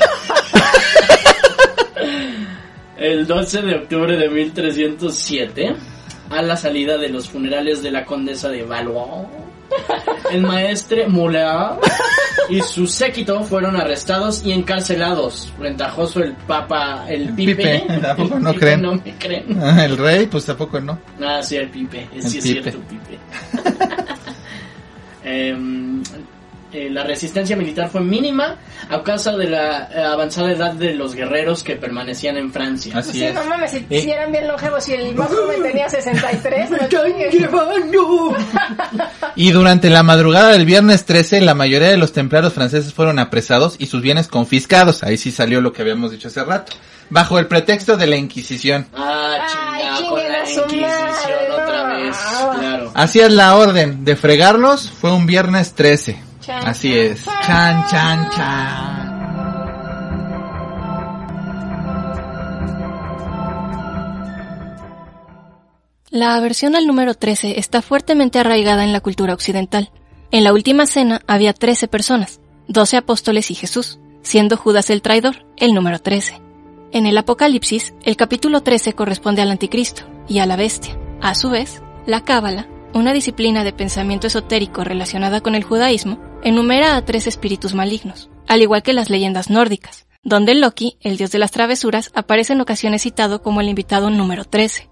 El 12 de octubre de 1307, a la salida de los funerales de la condesa de Valois, el maestre Moulin y su séquito fueron arrestados y encarcelados. Ventajoso el papa, el Pipe. Pipe, ¿a poco El no Pipe creen? No me creen. Ah, El rey, pues tampoco no. Ah, sí, el Pipe. El Sí, es Pipe. cierto, Pipe. Em, eh, la resistencia militar fue mínima a causa de la eh, avanzada edad de los guerreros que permanecían en Francia. Así Sí, es. no mames, si, Eh. si eran bien longevos y el más joven tenía 63, no chingues. Y durante la madrugada del viernes 13, la mayoría de los templarios franceses fueron apresados y sus bienes confiscados. Ahí sí salió lo que habíamos dicho hace rato. Bajo el pretexto de la Inquisición. Ah, Ay, chingada, con chinguen la Inquisición madre, otra no. vez. Claro. Así es la orden de fregarlos. Fue un viernes 13. Chan, Así es. Chan, chan, chan. La aversión al número 13 está fuertemente arraigada en la cultura occidental. En la última cena había 13 personas, 12 apóstoles y Jesús, siendo Judas el traidor, el número 13. En el Apocalipsis, el capítulo 13 corresponde al anticristo y a la bestia. A su vez, la Cábala, una disciplina de pensamiento esotérico relacionada con el judaísmo, enumera a tres espíritus malignos, al igual que las leyendas nórdicas, donde Loki, el dios de las travesuras, aparece en ocasiones citado como el invitado número 13.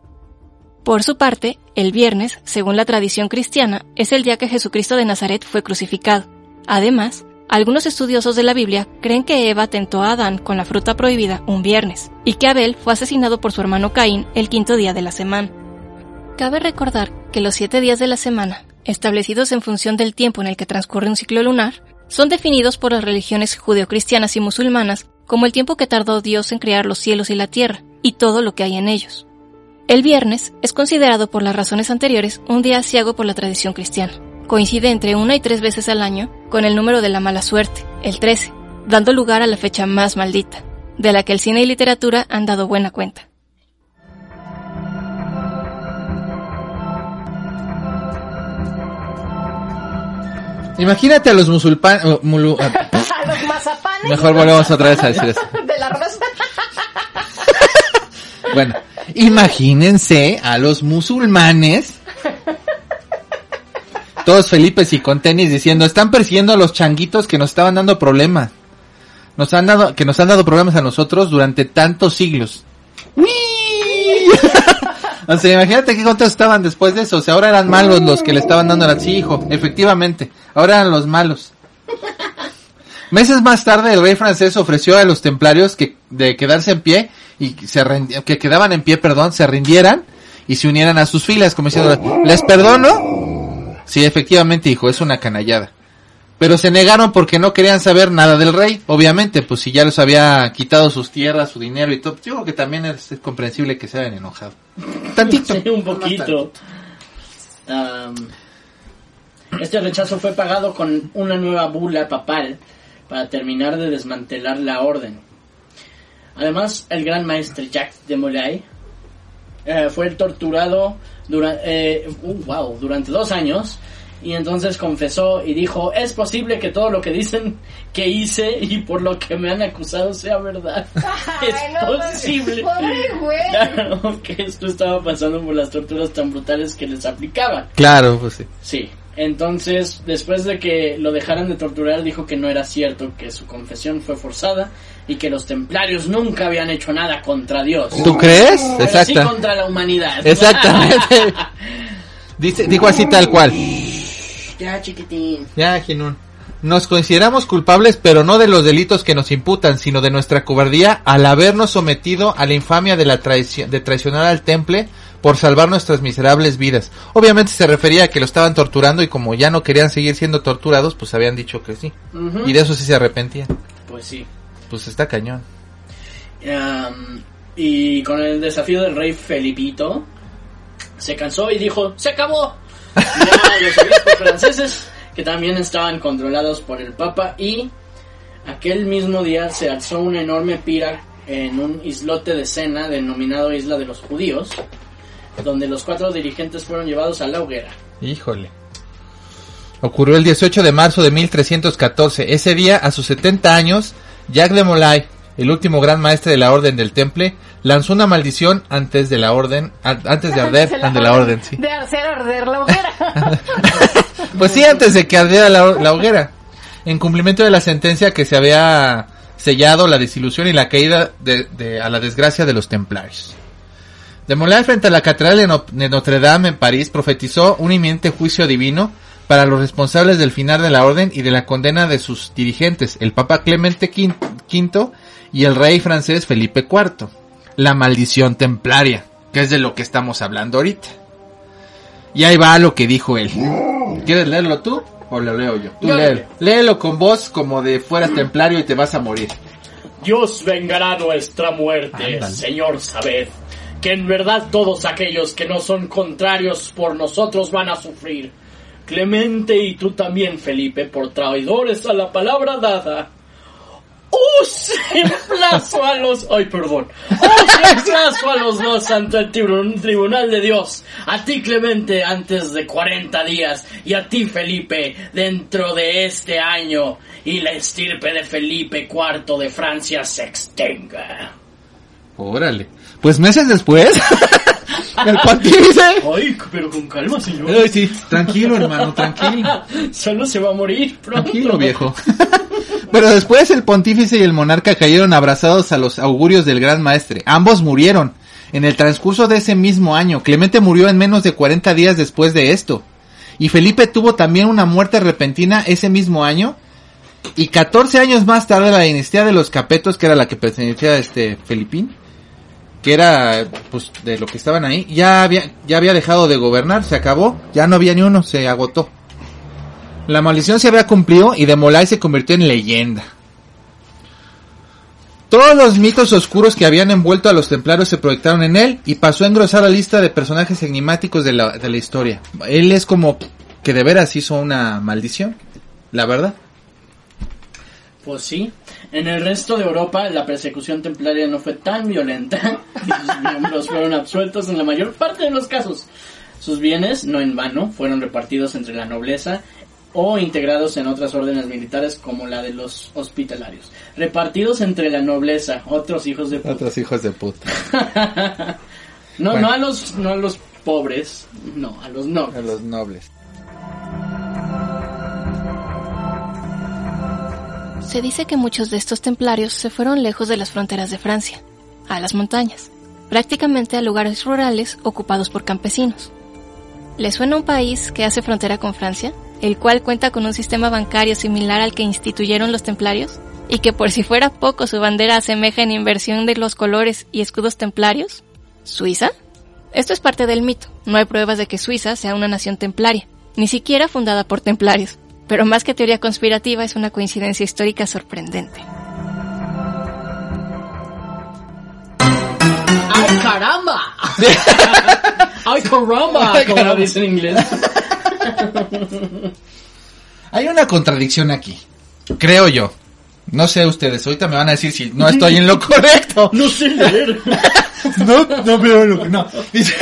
Por su parte, el viernes, según la tradición cristiana, es el día que Jesucristo de Nazaret fue crucificado. Además, algunos estudiosos de la Biblia creen que Eva tentó a Adán con la fruta prohibida un viernes, y que Abel fue asesinado por su hermano Caín el quinto día de la semana. Cabe recordar que los siete días de la semana, establecidos en función del tiempo en el que transcurre un ciclo lunar, son definidos por las religiones judeocristianas y musulmanas como el tiempo que tardó Dios en crear los cielos y la tierra, y todo lo que hay en ellos. El viernes es considerado por las razones anteriores un día ciego por la tradición cristiana. Coincide entre una y tres veces al año con el número de la mala suerte, el 13, dando lugar a la fecha más maldita, de la que el cine y literatura han dado buena cuenta. Imagínate a los musulmanes. A los mazapanes. Mejor volvemos otra vez a decir eso. De la raza. Bueno, imagínense a los musulmanes. Todos Felipes y con tenis diciendo, están persiguiendo a los changuitos que nos estaban dando problemas. Nos han dado, que nos han dado problemas a nosotros durante tantos siglos. ¡Uy! O sea, imagínate qué contentos estaban después de eso. O sea, ahora eran malos los que le estaban dando a sí, hijo. Efectivamente, ahora eran los malos. Meses más tarde, el rey francés ofreció a los templarios que de quedarse en pie y se que quedaban en pie, perdón, se rindieran y se unieran a sus filas, como diciendo, les perdono. Sí, efectivamente, hijo, es una canallada. Pero se negaron porque no querían saber nada del rey, obviamente, pues si ya les había quitado sus tierras, su dinero y todo, yo creo que también es, es comprensible que se hayan enojado. Tantito. Sí, un poquito. Este rechazo fue pagado con una nueva bula papal para terminar de desmantelar la orden. Además, el gran maestre Jacques de Molay eh, fue torturado eh, uh, wow, durante dos años Y entonces confesó y dijo, es posible que todo lo que dicen que hice y por lo que me han acusado sea verdad. es no, posible. Pobre güey. Claro, que esto estaba pasando por las torturas tan brutales que les aplicaban. Claro, pues sí. Sí. Entonces, después de que lo dejaran de torturar, dijo que no era cierto, que su confesión fue forzada y que los templarios nunca habían hecho nada contra Dios. ¿Tú crees? Pero sí Exacto. contra la humanidad. Exactamente. Dice, dijo así tal cual. Ya, chiquitín. Ya, Ginún. Nos consideramos culpables, pero no de los delitos que nos imputan, sino de nuestra cobardía al habernos sometido a la infamia de la traición, de traicionar al temple por salvar nuestras miserables vidas. Obviamente se refería a que lo estaban torturando y como ya no querían seguir siendo torturados, pues habían dicho que sí. Y de eso sí se arrepentían. Pues sí. Pues está cañón. Y con el desafío del rey Felipito, se cansó y dijo, se acabó. Los obispos franceses, que también estaban controlados por el Papa, y aquel mismo día se alzó una enorme pira en un islote de Sena denominado Isla de los Judíos, donde los cuatro dirigentes fueron llevados a la hoguera. Híjole. Ocurrió el 18 de marzo de 1314. Ese día, a sus 70 años, Jacques de Molay, el último gran maestre de la Orden del Temple, lanzó una maldición antes de la orden, antes de arder, ante la orden, sí. De hacer arder la hoguera. Pues sí, antes de que ardiera la, la hoguera. En cumplimiento de la sentencia que se había sellado la desilusión y la caída de, de- a la desgracia de los templarios. De Molay frente a la catedral de, No- de Notre Dame en París profetizó un inminente juicio divino para los responsables del final de la orden y de la condena de sus dirigentes, el Papa Clemente V y el rey francés Felipe IV. La maldición templaria, que es de lo que estamos hablando ahorita. Y ahí va lo que dijo él. ¿Quieres leerlo tú o lo leo yo? Tú Yo léelo. con voz como de fueras templario y te vas a morir. Dios vengará nuestra muerte, Ándale. Señor, sabed que en verdad todos aquellos que no son contrarios por nosotros van a sufrir. Clemente y tú también, Felipe, por traidores a la palabra dada. Os emplazo a los... Ay, perdón. Os emplazo a los dos ante el tribun- tribunal de Dios. A ti, Clemente, antes de 40 días. Y a ti, Felipe, dentro de este año. Y la estirpe de Felipe IV de Francia se extenga. Órale. Pues meses después, el pontífice. Ay, pero con calma, señor. Ay, sí, tranquilo, hermano, tranquilo. Solo se va a morir pronto. Tranquilo, viejo. Pero después el pontífice y el monarca cayeron abrazados a los augurios del gran maestre. Ambos murieron. En el transcurso de ese mismo año, Clemente murió en menos de 40 días después de esto. Y Felipe tuvo también una muerte repentina ese mismo año. Y 14 años más tarde la dinastía de los Capetos, que era la que pertenecía a este Felipín, que era pues de lo que estaban ahí, ya había, ya había dejado de gobernar, se acabó, ya no había ni uno, se agotó. La maldición se había cumplido y de Molay se convirtió en leyenda. Todos los mitos oscuros que habían envuelto a los templarios se proyectaron en él y pasó a engrosar la lista de personajes enigmáticos de la, de la historia. Él es como que de veras hizo una maldición, la verdad. Pues sí. En el resto de Europa la persecución templaria no fue tan violenta y sus miembros fueron absueltos en la mayor parte de los casos. Sus bienes, no en vano, fueron repartidos entre la nobleza o integrados en otras órdenes militares como la de los hospitalarios. Repartidos entre la nobleza, otros hijos de puta. Otros hijos de puta. No, Bueno. no a los, no a los pobres, no, a los A nobles. los nobles. Se dice que muchos de estos templarios se fueron lejos de las fronteras de Francia, a las montañas, prácticamente a lugares rurales ocupados por campesinos. ¿Les suena un país que hace frontera con Francia, el cual cuenta con un sistema bancario similar al que instituyeron los templarios? Y que por si fuera poco su bandera asemeja en inversión de los colores y escudos templarios? ¿Suiza? Esto es parte del mito. No hay pruebas de que Suiza sea una nación templaria, ni siquiera fundada por templarios. Pero más que teoría conspirativa es una coincidencia histórica sorprendente. ¡Ay, caramba! ¡Ay, caramba! Como lo dice en inglés. Hay una contradicción aquí, creo yo. No sé ustedes, ahorita me van a decir si no estoy en lo correcto. No sé leer. No, no veo lo que no. Dice,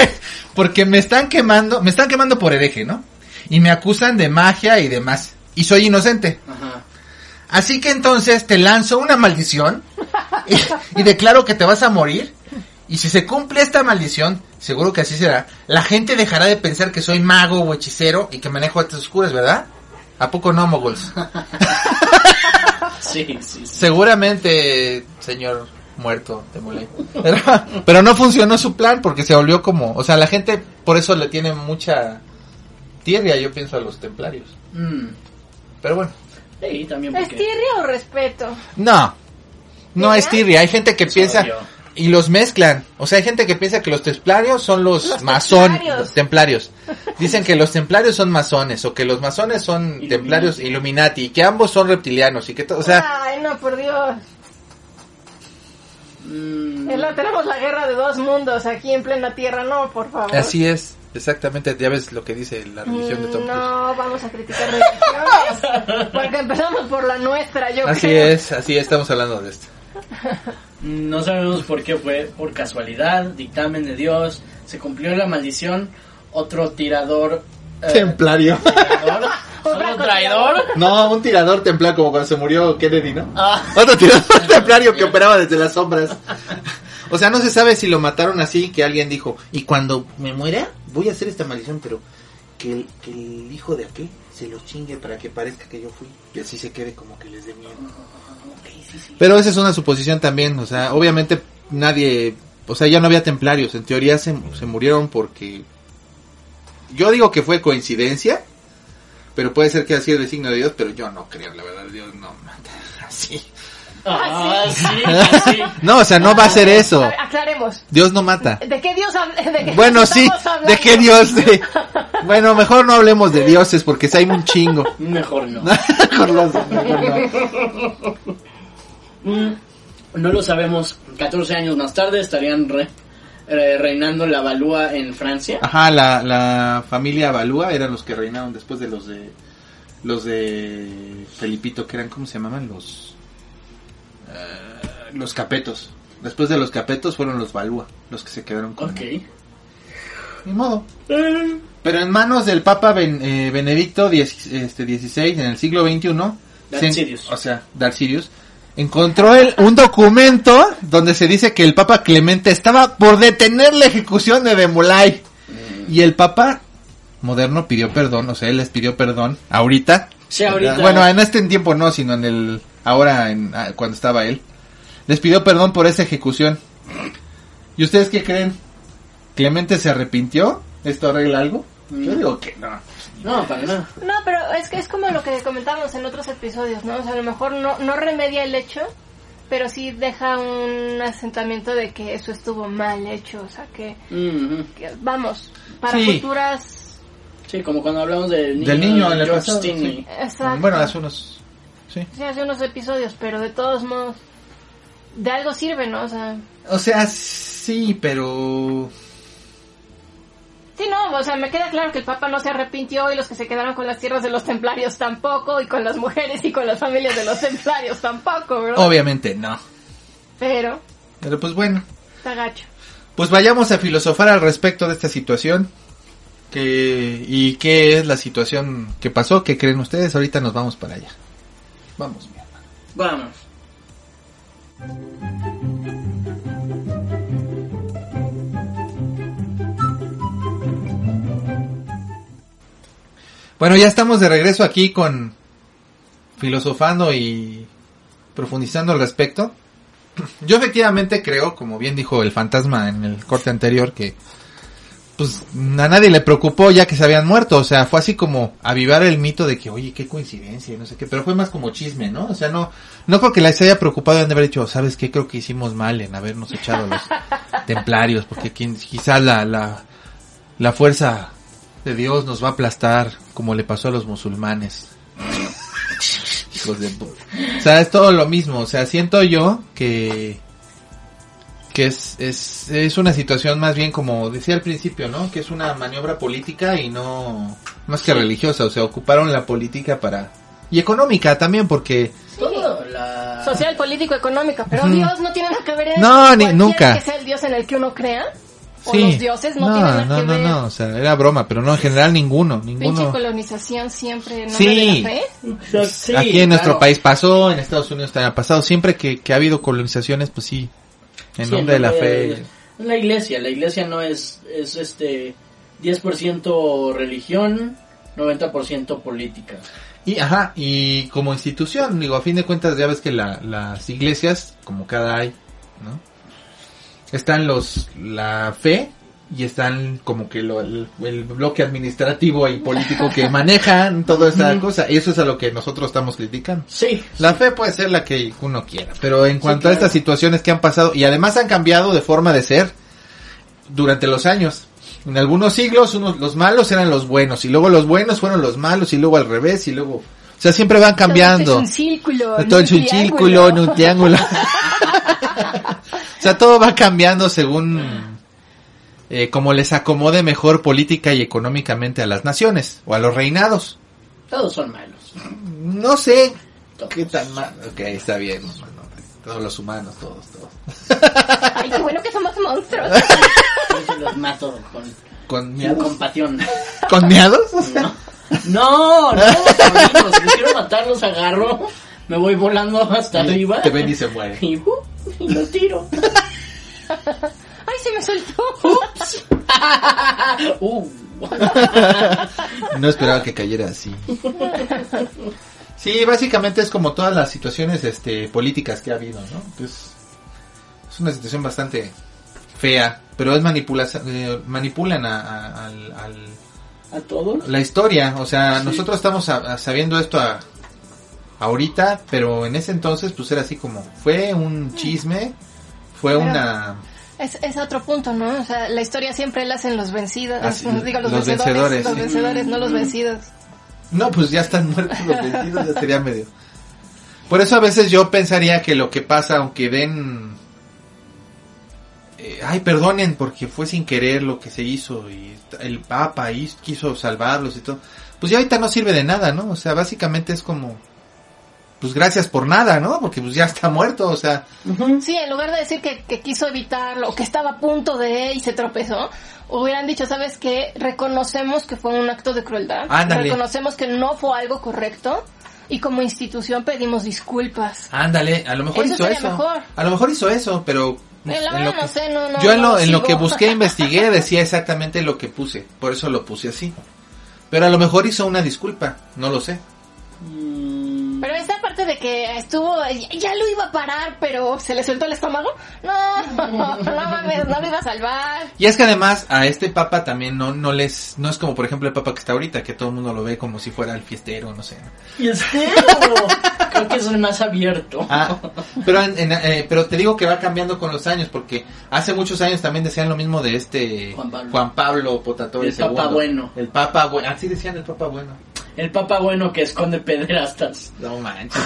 porque me están quemando, me están quemando por hereje, ¿no? y me acusan de magia y demás. Y soy inocente. Ajá. Así que entonces te lanzo una maldición y, y declaro que te vas a morir. Y si se cumple esta maldición, seguro que así será, la gente dejará de pensar que soy mago o hechicero y que manejo artes oscuras, ¿verdad? ¿A poco no, moguls? Sí, sí, sí. Seguramente, señor muerto de Molay. Pero, pero no funcionó su plan porque se volvió como, o sea, la gente por eso le tiene mucha tirria, yo pienso, a los templarios. Mm. Pero bueno, Sí, también ¿Es tirria o respeto? no, no es tirria. Hay gente que Es piensa obvio. Y los mezclan. O sea, hay gente que piensa que los templarios son los, Los masones, templarios. templarios. Dicen que los templarios son masones o que los masones son Illuminati. templarios Illuminati y que ambos son reptilianos y que, to- o sea, Ay, no, por Dios. Mm, tenemos la guerra de dos mundos aquí en plena tierra. No, por favor. así es. Exactamente, ya ves lo que dice la religión de Tom Mm, Cruise. No, vamos a criticar religiones. porque empezamos por la nuestra, yo Así creo. es, así es, estamos hablando de esto. No sabemos por qué fue, por casualidad, dictamen de Dios, se cumplió la maldición, otro tirador... eh, Templario. ¿Tirador? ¿Otro traidor? No, un tirador templario como cuando se murió Kennedy, ¿no? Ah, Otro tirador templario que operaba desde las sombras. O sea, no se sabe si lo mataron así, que alguien dijo, y cuando me muera, voy a hacer esta maldición, pero que el, que el hijo de aquel se lo chingue para que parezca que yo fui. Y así se quede como que les dé miedo. Pero esa es una suposición también, o sea, obviamente nadie, o sea, ya no había templarios, en teoría se, se murieron porque... Yo digo que fue coincidencia, pero puede ser que ha sido el signo de Dios, pero yo no creo, la verdad, Dios no mata así. ah, sí, sí. No, o sea, no va a ser eso. A ver, aclaremos. Dios no mata. ¿De qué Dios habla? ¿De qué Bueno, sí, hablando? ¿de qué Dios? De- Bueno, mejor no hablemos de dioses porque si hay un chingo. Mejor no. Mejor no, mejor no. Mm, No lo sabemos. 14 años más tarde estarían re- eh, reinando la Valúa en Francia. Ajá, la, la familia Balúa eran los que reinaron después de los de los de Felipito, que eran, ¿cómo se llamaban? Los eh, los capetos. Después de los capetos fueron los Balúa, los que se quedaron con Ok. Ni modo. Pero en manos del Papa Ben- eh, Benedicto diez- este, XVI en el siglo XXI, se- o sea, encontró el, un documento donde se dice que el Papa Clemente estaba por detener la ejecución de Demolay. Y el Papa moderno pidió perdón, o sea, él les pidió perdón ahorita. Sí, ahorita. Bueno, en este tiempo no, sino en el ahora en ah, cuando estaba él. Les pidió perdón por esa ejecución. ¿Y ustedes qué creen? ¿Clemente se arrepintió? ¿Esto arregla algo? Yo digo que no. No, para nada. No, pero es que es como lo que comentábamos en otros episodios, ¿no? O sea, a lo mejor no, no remedia el hecho, pero sí deja un asentamiento de que eso estuvo mal hecho, o sea, que, que, vamos, para Sí. futuras... Sí, como cuando hablamos del niño, Del niño en el George pasado, Stinney. sí. Exacto. Bueno, hace unos... Sí. Sí, hace unos episodios, pero de todos modos, de algo sirve, ¿no? O sea, O sea, sí, pero... sí, no, o sea, me queda claro que el Papa no se arrepintió y los que se quedaron con las tierras de los templarios tampoco, y con las mujeres y con las familias de los templarios tampoco, ¿verdad? Obviamente no. Pero, Pero pues bueno. está gacho. Pues vayamos a filosofar al respecto de esta situación. Que, ¿Y qué es la situación que pasó? ¿Qué creen ustedes? Ahorita nos vamos para allá. Vamos, mi hermano. Vamos. Bueno, ya estamos de regreso aquí con filosofando y profundizando al respecto. Yo efectivamente creo, como bien dijo el fantasma en el corte anterior, que pues a nadie le preocupó ya que se habían muerto, o sea, fue así como avivar el mito de que, oye, qué coincidencia y no sé qué, pero fue más como chisme, ¿no? O sea, no, no creo que les haya preocupado de haber dicho, ¿sabes qué? Creo que hicimos mal en habernos echado los templarios, porque quien, quizá la, la, la fuerza de Dios nos va a aplastar como le pasó a los musulmanes. Hijos de O sea, es todo lo mismo. O sea, siento yo que que es, es, es una situación más bien como decía al principio, ¿no? Que es una maniobra política y no más que religiosa. O sea, ocuparon la política para... Y económica también porque... La... Social, político, económica, pero. Dios no tiene nada que ver en No, eso. ni- nunca. que sea el Dios en el que uno crea, o los dioses no, tienen nada no, que no, ver. no, o sea, era broma, pero no, en general ninguno, Pinche ninguno. colonización siempre en nombre Sí. de la fe. Sí, Aquí en nuestro claro. país pasó, en Estados Unidos también ha pasado, siempre que, que ha habido colonizaciones, pues sí, en Sí, nombre de la fe. La iglesia, la iglesia no es, es este 10% religión, 90% política. Y, ajá, y como institución, digo, a fin de cuentas ya ves que la, las iglesias, como cada hay, ¿no? Están los, la fe y están como que lo, el, el bloque administrativo y político que manejan toda esa cosa. Eso es a lo que nosotros estamos criticando. Sí, La fe puede ser la que uno quiera, pero en cuanto claro. a estas situaciones que han pasado y además han cambiado de forma de ser durante los años. En algunos siglos unos, los malos eran los buenos y luego los buenos fueron los malos y luego al revés y luego, o sea, siempre van cambiando. Todo es un círculo. Todo es un círculo, no un triángulo. o sea, todo va cambiando según eh, como les acomode mejor política y económicamente a las naciones o a los reinados. todos son malos. No sé Todos. qué tan mal. Ok, está bien. bueno, todos los humanos, todos, todos. Ay, qué bueno que somos monstruos. Yo se los mato con, ¿Con con compasión. ¿Con miados? No, no, no, sobrinos, si quiero matarlos, agarro, me voy volando hasta arriba. Te ven y se muere. Y, uh, y los tiro. Ay, se me soltó. Uh. No esperaba que cayera así. Sí, básicamente es como todas las situaciones este, políticas que ha habido, ¿no? Pues, es una situación bastante fea, pero es manipulación, eh, manipulan a, a- al- al- ¿A todos? la historia, o sea, nosotros estamos a- a sabiendo esto a- ahorita, pero en ese entonces pues era así como, fue un chisme, fue Pero- una... Es, es otro punto, ¿no? O sea, la historia siempre la hacen los vencidos. Así, digo, los, los vencedores. vencedores, Los sí. vencedores, no los vencidos. No, pues ya están muertos los vencidos, ya sería medio. Por eso a veces yo pensaría que lo que pasa, aunque den... eh, ay, perdonen, porque fue sin querer lo que se hizo y el Papa ahí quiso salvarlos y todo. Pues ya ahorita no sirve de nada, ¿no? O sea, básicamente es como... Pues gracias por nada, ¿no? Porque pues ya está muerto, o sea... Sí, en lugar de decir que, que quiso evitarlo, que estaba a punto de y se tropezó, hubieran dicho, ¿sabes qué? Reconocemos que fue un acto de crueldad. Ándale. Reconocemos que no fue algo correcto. Y como institución pedimos disculpas. Ándale, a lo mejor Eso hizo eso. mejor. A lo mejor hizo eso, pero pues, Eh, la en lo verdad no que- sé, no- no- yo en lo, en lo que busqué, investigué, decía exactamente lo que puse. Por eso lo puse así. Pero a lo mejor hizo una disculpa, no lo sé. Mm, Pero esta parte de que estuvo, ya lo iba a parar, pero se le sueltó el estómago. No, no mames, no lo iba a salvar. Y es que además a este papa también no, no les, no es como por ejemplo el papa que está ahorita, que todo el mundo lo ve como si fuera el fiestero, no sé. Y es Creo que es el más abierto. Ah, pero, en- en- eh, pero te digo que va cambiando con los años, porque hace muchos años también decían lo mismo de este Juan Pablo. Juan Pablo Potatore El Papa. Bueno. El Papa bueno. Así decían el Papa bueno. El papa bueno que esconde pederastas. No manches.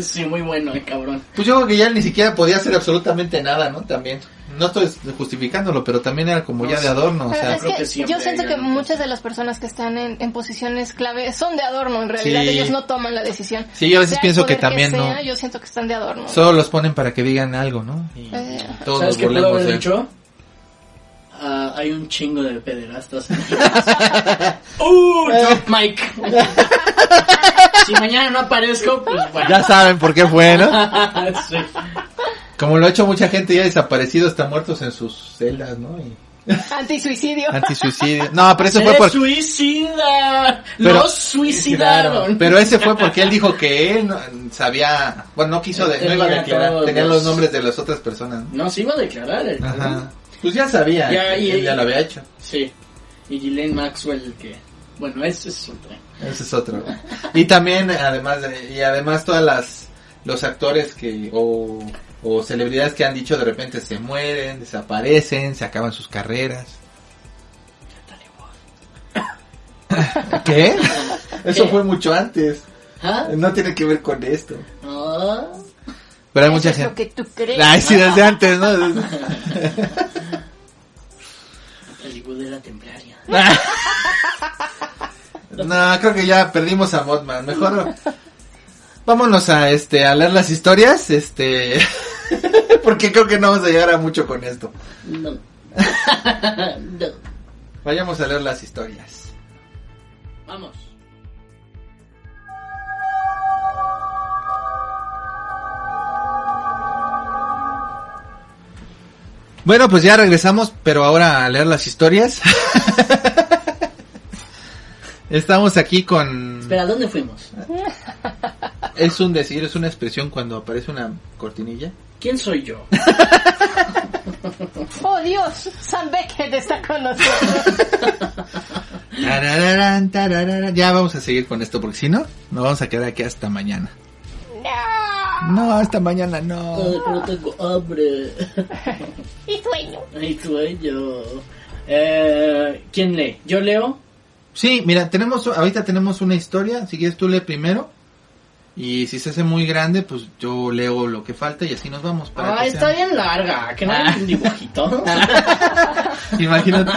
sí, muy bueno el cabrón. Pues yo creo que ya ni siquiera podía hacer absolutamente nada, ¿no? También. No estoy justificándolo, pero también era como No ya de adorno, o sea. creo que, que yo siento que muchas de las personas que están en, en posiciones clave son de adorno. En realidad Sí. ellos no toman la decisión. Sí, yo a veces Sea pienso que también no. sea, Yo siento que están de adorno. Solo los ponen para que digan algo, ¿no? Y Eh. todos ¿Sabes qué haber de- dicho? Ah, hay un chingo de pederastas. ¡Uh! Drop mic. si mañana no aparezco, pues bueno. Ya saben por qué fue, ¿no? Sí. Como lo ha hecho mucha gente ya desaparecido, están muertos en sus celdas, ¿no? Y Antisuicidio. antisuicidio. No, pero eso fue por... suicida. Pero- Los suicidaron. Pero ese fue porque él dijo que él no- sabía, bueno, no quiso, de- no iba a declarar, tenía los- nombres de las otras personas. ¿no? Se iba a declarar. el. Ajá. Pues ya sabía, Ya, que y- él ya lo había hecho. Sí. Y Ghislaine Maxwell, que. Bueno, ese es otro. Ese es otro. Y también, además, de- y además todas las, los actores que, o, o celebridades que han dicho de repente se mueren, desaparecen, se acaban sus carreras. ¿Qué? Eso ¿Qué? fue mucho antes. ¿Ah? No tiene que ver con esto. Ah. Pero hay mucha es lo gente. que tú crees. Ay, sí, desde antes, ¿no? Película templaria. No, creo que ya perdimos a Mothman. Mejor vámonos a este a leer las historias, este porque creo que no vamos a llegar a mucho con esto. No. Vayamos a leer las historias. Vamos. Bueno, pues ya regresamos, pero ahora a leer las historias. Estamos aquí con... Espera, ¿dónde fuimos? Es un decir, es una expresión cuando aparece una cortinilla. ¿Quién soy yo? Oh Dios, Sam Beckett está con nosotros. Tarararán, tarararán. Ya vamos a seguir con esto, porque si no, nos vamos a quedar aquí hasta mañana. No, hasta mañana no. Ay, pero tengo hambre. y sueño. Ay, sueño. Eh, ¿Quién lee? ¿Yo leo? Sí, mira, tenemos, ahorita tenemos una historia, si quieres tú lee primero. Y si se hace muy grande, pues yo leo lo que falta y así nos vamos. Para Ah, que está sea- bien larga. Que no hay un dibujito. Imagínate.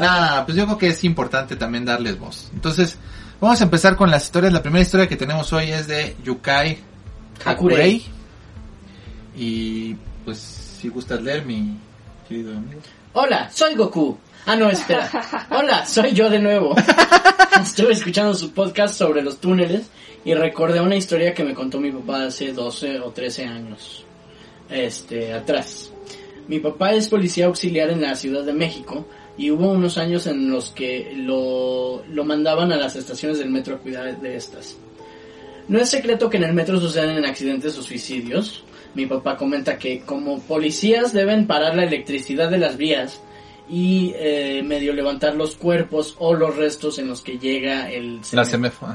Ah, pues yo creo que es importante también darles voz. Entonces, vamos a empezar con las historias. La primera historia que tenemos hoy es de Yukai Hakurei. Y pues, si gustas leer, mi querido amigo. Hola, soy Goku. Ah, no, espera. Hola, soy yo de nuevo. Estuve escuchando su podcast sobre los túneles y recordé una historia que me contó mi papá hace 12 o 13 años. Este, atrás. Mi papá es policía auxiliar en la Ciudad de México y hubo unos años en los que lo, lo mandaban a las estaciones del metro a cuidar de estas. No es secreto que en el metro suceden accidentes o suicidios. Mi papá comenta que como policías deben parar la electricidad de las vías y eh, medio levantar los cuerpos o los restos en los que llega el La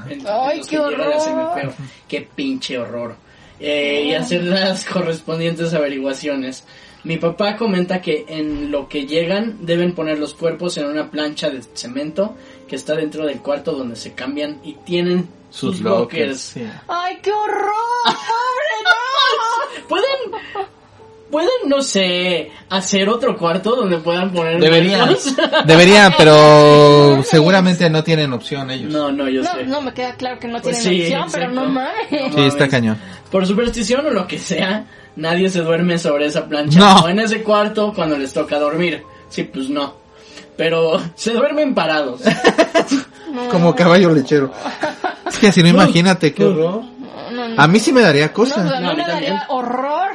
en Ay, los qué que llega el horror. Qué pinche horror. Eh, y hacer las correspondientes averiguaciones. Mi papá comenta que en lo que llegan deben poner los cuerpos en una plancha de cemento que está dentro del cuarto donde se cambian y tienen sus, Sus lockers. lockers. sí. Ay, qué horror, pobre, Pueden, pueden, no sé, hacer otro cuarto donde puedan poner Deberían, deberían, pero seguramente no tienen opción ellos. No, no, yo no. sé. No, no, me queda claro que no Pues tienen sí, opción, pero exacto. no mames. Sí, está cañón. Por superstición o lo que sea, nadie se duerme sobre esa plancha No. o en ese cuarto cuando les toca dormir. Sí, pues no. Pero se duermen parados. Como caballo lechero. Es que si no, imagínate qué horror. No, no, A mí sí me daría no, cosa. a mí No, a mí me daría también. horror.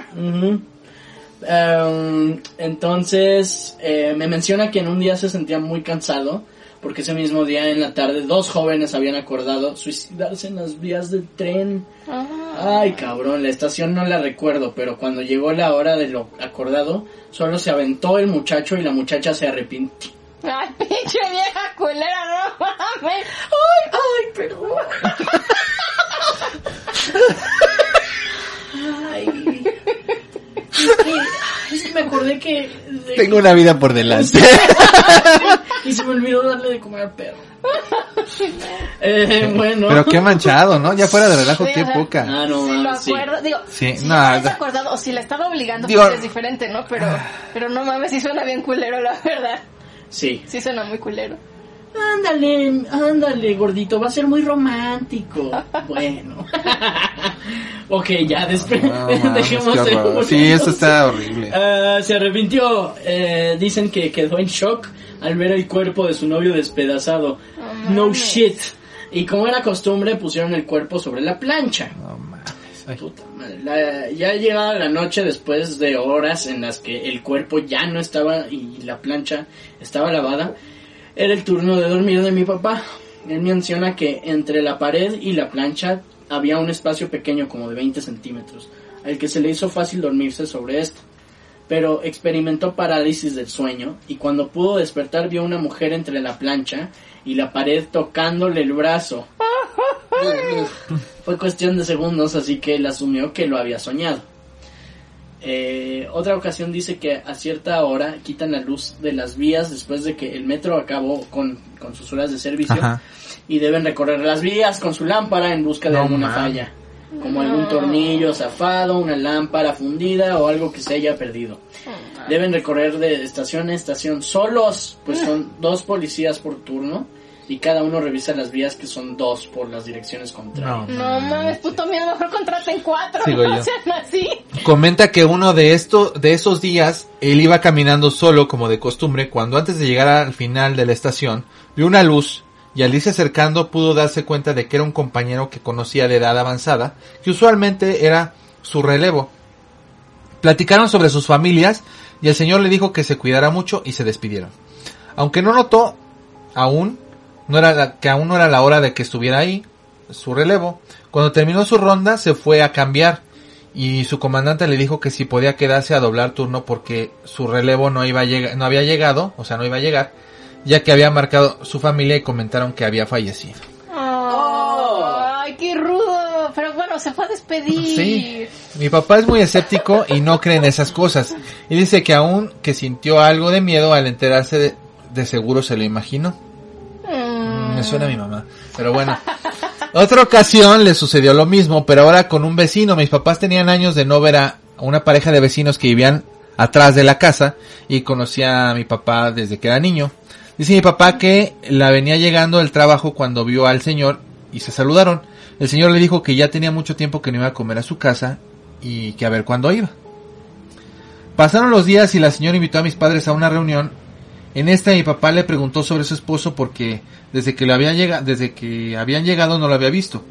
Em, entonces, eh, me menciona que en un día se sentía muy cansado, porque ese mismo día en la tarde dos jóvenes habían acordado suicidarse en las vías del tren. Ah. Ay, cabrón, la estación no la recuerdo, pero cuando llegó la hora de lo acordado, solo se aventó el muchacho y la muchacha se arrepintió. Ay, pinche vieja culera, no mames. Ay, ay, perdón. Ay. Es que, me acordé que... de- Tengo una vida por delante. y se me olvidó darle de comer al perro. Eh, bueno. Pero qué manchado, ¿no? Ya fuera de relajo, Sí, qué o sea, poca. Ah, no, si lo mames, sí. acuerdo, digo, Sí, si no se acordado o si le estaba obligando, Digo- pues es diferente, ¿no? Pero, pero no mames, sí suena bien culero, la verdad. Sí. Sí suena muy culero. Ándale, ándale, gordito, va a ser muy romántico. Bueno. ok, ya, después No, mames, dejemos de. Sí, eso está horrible. Ah, se arrepintió. Eh, dicen que quedó en shock al ver el cuerpo de su novio despedazado. no shit. Y como era costumbre, pusieron el cuerpo sobre la plancha. No mames. Ya llegaba la noche después de horas en las que el cuerpo ya no estaba y la plancha estaba lavada. Era el turno de dormir de mi papá. Él menciona que entre la pared y la plancha había un espacio pequeño como de 20 centímetros, al que se le hizo fácil dormirse sobre esto. Pero experimentó parálisis del sueño y cuando pudo despertar vio una mujer entre la plancha y la pared tocándole el brazo. Fue cuestión de segundos, así que él asumió que lo había soñado. Eh, otra ocasión dice que a cierta hora quitan la luz de las vías después de que el metro acabó con, con sus horas de servicio Ajá. y deben recorrer las vías con su lámpara en busca de No alguna falla, como algún tornillo zafado, una lámpara fundida o algo que se haya perdido. Deben recorrer de estación a estación solos, pues son dos policías por turno y cada uno revisa las vías que son dos por las direcciones contrarias. No. No mames, puto miedo, mejor contraten cuatro, Sigo no yo. sean así. comenta que uno de estos, de esos días, él iba caminando solo como de costumbre, cuando antes de llegar al final de la estación, vio una luz y al irse acercando pudo darse cuenta de que era un compañero que conocía de edad avanzada, que usualmente era su relevo. Platicaron sobre sus familias y el señor le dijo que se cuidara mucho y se despidieron. Aunque no notó aún no era la- que aún no era la hora de que estuviera ahí su relevo, cuando terminó su ronda se fue a cambiar y su comandante le dijo que si podía quedarse a doblar turno porque su relevo no iba a no había llegado, o sea, no iba a llegar, ya que había marcado su familia y comentaron que había fallecido. Ay, qué rudo. Pero bueno, se fue a despedir. Sí. Mi papá es muy escéptico y no cree en esas cosas. Y dice que aún que sintió algo de miedo al enterarse de, de seguro se lo imaginó. Me suena a mi mamá. Pero bueno. Otra ocasión le sucedió lo mismo, pero ahora con un vecino. Mis papás tenían años de no ver a una pareja de vecinos que vivían atrás de la casa y conocía a mi papá desde que era niño. Dice mi papá que la venía llegando del trabajo cuando vio al señor y se saludaron. El señor le dijo que ya tenía mucho tiempo que no iba a comer a su casa y que a ver cuándo iba. Pasaron los días y la señora invitó a mis padres a una reunión. En esta mi papá le preguntó sobre su esposo porque desde que lo había llega- desde que habían llegado no lo había visto.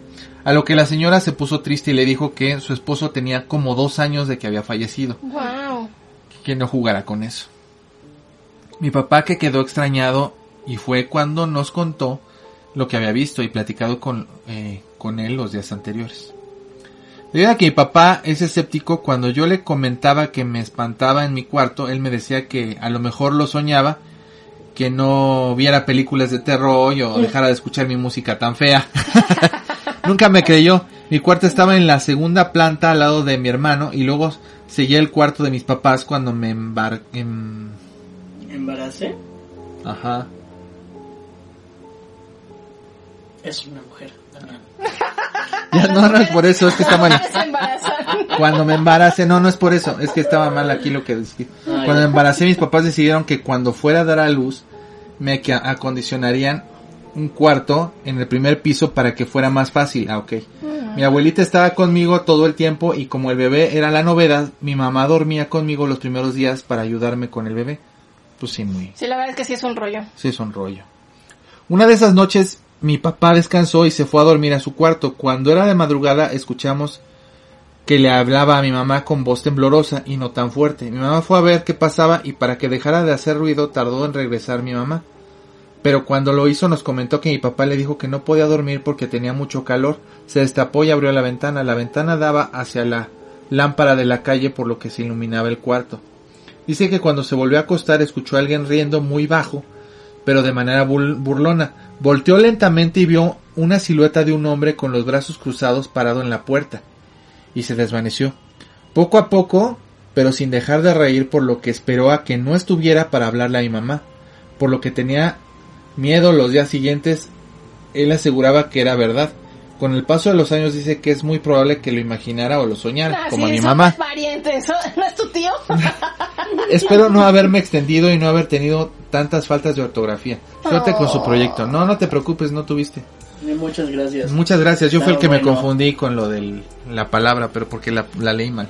A lo que la señora se puso triste y le dijo que su esposo tenía como dos años de que había fallecido, Wow. que no jugara con eso. Mi papá que quedó extrañado y fue cuando nos contó lo que había visto y platicado con, eh, con él los días anteriores. Debido a que mi papá es escéptico, cuando yo le comentaba que me espantaba en mi cuarto, él me decía que a lo mejor lo soñaba, que no viera películas de terror o dejara de escuchar mi música tan fea. Nunca me creyó. Mi cuarto estaba en la segunda planta al lado de mi hermano y luego seguía el cuarto de mis papás cuando me embarqué. ¿Embaracé? Ajá. Es una. Ya, no, no es por eso, es que está mal. Cuando me embaracé, no, no es por eso, es que estaba mal aquí lo que decía. Cuando me embaracé, mis papás decidieron que cuando fuera a dar a luz, me acondicionarían un cuarto en el primer piso para que fuera más fácil. Ah, ok. Mi abuelita estaba conmigo todo el tiempo y como el bebé era la novedad, mi mamá dormía conmigo los primeros días para ayudarme con el bebé. Pues sí, muy, Sí, la verdad es que sí es un rollo. Sí, es un rollo. Una de esas noches mi papá descansó y se fue a dormir a su cuarto. Cuando era de madrugada escuchamos que le hablaba a mi mamá con voz temblorosa y no tan fuerte. Mi mamá fue a ver qué pasaba y para que dejara de hacer ruido tardó en regresar mi mamá. Pero cuando lo hizo nos comentó que mi papá le dijo que no podía dormir porque tenía mucho calor. Se destapó y abrió la ventana. La ventana daba hacia la lámpara de la calle por lo que se iluminaba el cuarto. Dice que cuando se volvió a acostar escuchó a alguien riendo muy bajo, pero de manera burlona. Volteó lentamente y vio una silueta de un hombre con los brazos cruzados parado en la puerta, y se desvaneció. Poco a poco, pero sin dejar de reír por lo que esperó a que no estuviera para hablarle a mi mamá, por lo que tenía miedo los días siguientes, él aseguraba que era verdad. Con el paso de los años dice que es muy probable que lo imaginara o lo soñara, Ah, como sí, a mi mamá. parientes, ¿no? ¿no es tu tío? Espero no haberme extendido y no haber tenido tantas faltas de ortografía. Suerte con su proyecto. No, no te preocupes, no tuviste. Eh, Muchas gracias. Muchas gracias. Yo fui el que me confundí con lo de la palabra, pero porque la, la leí mal.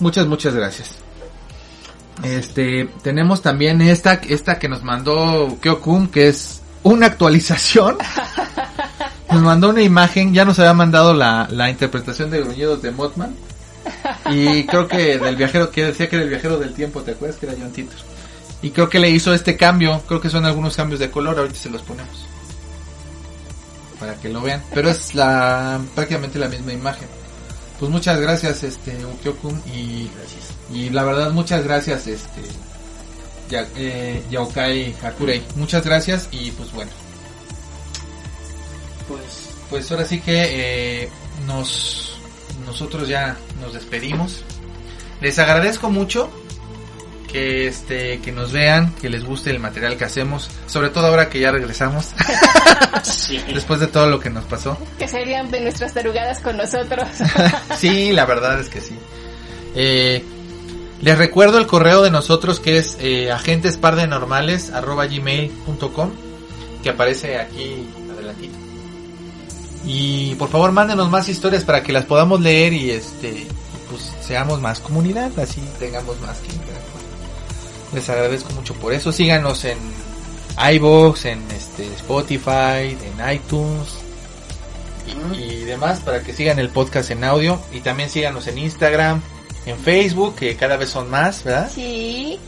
Muchas, muchas gracias. Este, tenemos también esta, esta que nos mandó Kyokum, que es una actualización. Nos mandó una imagen, ya nos había mandado la, la interpretación de gruñidos de Mothman. Y creo que del viajero, que decía que era el viajero del tiempo, ¿te acuerdas que era John Titor? Y creo que le hizo este cambio, creo que son algunos cambios de color, ahorita se los ponemos. Para que lo vean. Pero es la prácticamente la misma imagen. Pues muchas gracias, este, Ukyokun, y, y la verdad muchas gracias, este, ya, eh, Yaokai Hakurei. Muchas gracias y pues bueno. Pues Pues ahora sí que eh, nos nosotros ya nos despedimos. Les agradezco mucho que este que nos vean, que les guste el material que hacemos, sobre todo ahora que ya regresamos sí. después de todo lo que nos pasó. que serían de nuestras tarugadas con nosotros. sí, la verdad es que sí. Eh, les recuerdo el correo de nosotros que es eh, agentespardenormales@gmail.com que aparece aquí adelantito. Y por favor mándenos más historias para que las podamos leer y este pues seamos más comunidad, así tengamos más que. Les agradezco mucho por eso. Síganos en iVoox, en este Spotify, en iTunes y, y demás para que sigan el podcast en audio y también síganos en Instagram, en Facebook, que cada vez son más, ¿verdad? Sí.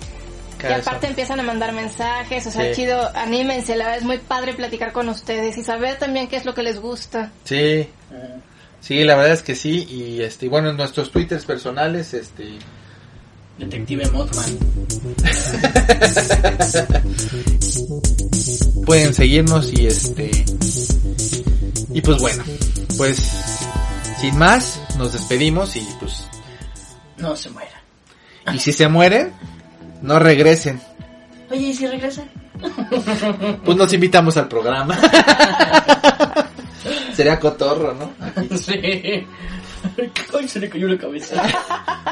Cada aparte son- empiezan a mandar mensajes, o sea, Sí. chido, anímense, la verdad es muy padre platicar con ustedes y saber también qué es lo que les gusta. Sí, sí, la verdad es que sí y este bueno, en nuestros twitters personales este Detective Mothman. pueden seguirnos y este y pues bueno, pues sin más nos despedimos y pues No se muera. y si se mueren no regresen. Oye, ¿y si regresa? Pues nos invitamos al programa. Sería cotorro, ¿no? Sí. Ay, se le cayó la cabeza.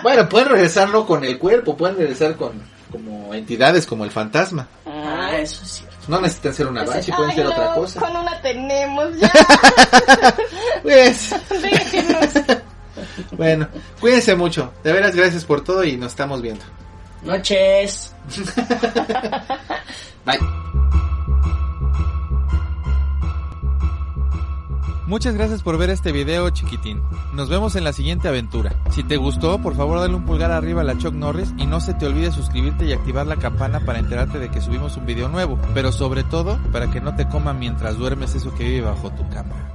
Bueno, pueden regresar no con el cuerpo, pueden regresar con como entidades como el fantasma. Ah, eso es cierto. No necesitan ser una banshee, pueden Ay, ser no, otra cosa. Con una tenemos ya. Pues, bueno, cuídense mucho. De veras, gracias por todo y nos estamos viendo. Noches. Bye. Muchas gracias por ver este video chiquitín. Nos vemos en la siguiente aventura. Si te gustó, por favor dale un pulgar arriba a la Chuck Norris y no se te olvide suscribirte y activar la campana para enterarte de que subimos un video nuevo. Pero sobre todo, para que no te coma mientras duermes eso que vive bajo tu cama.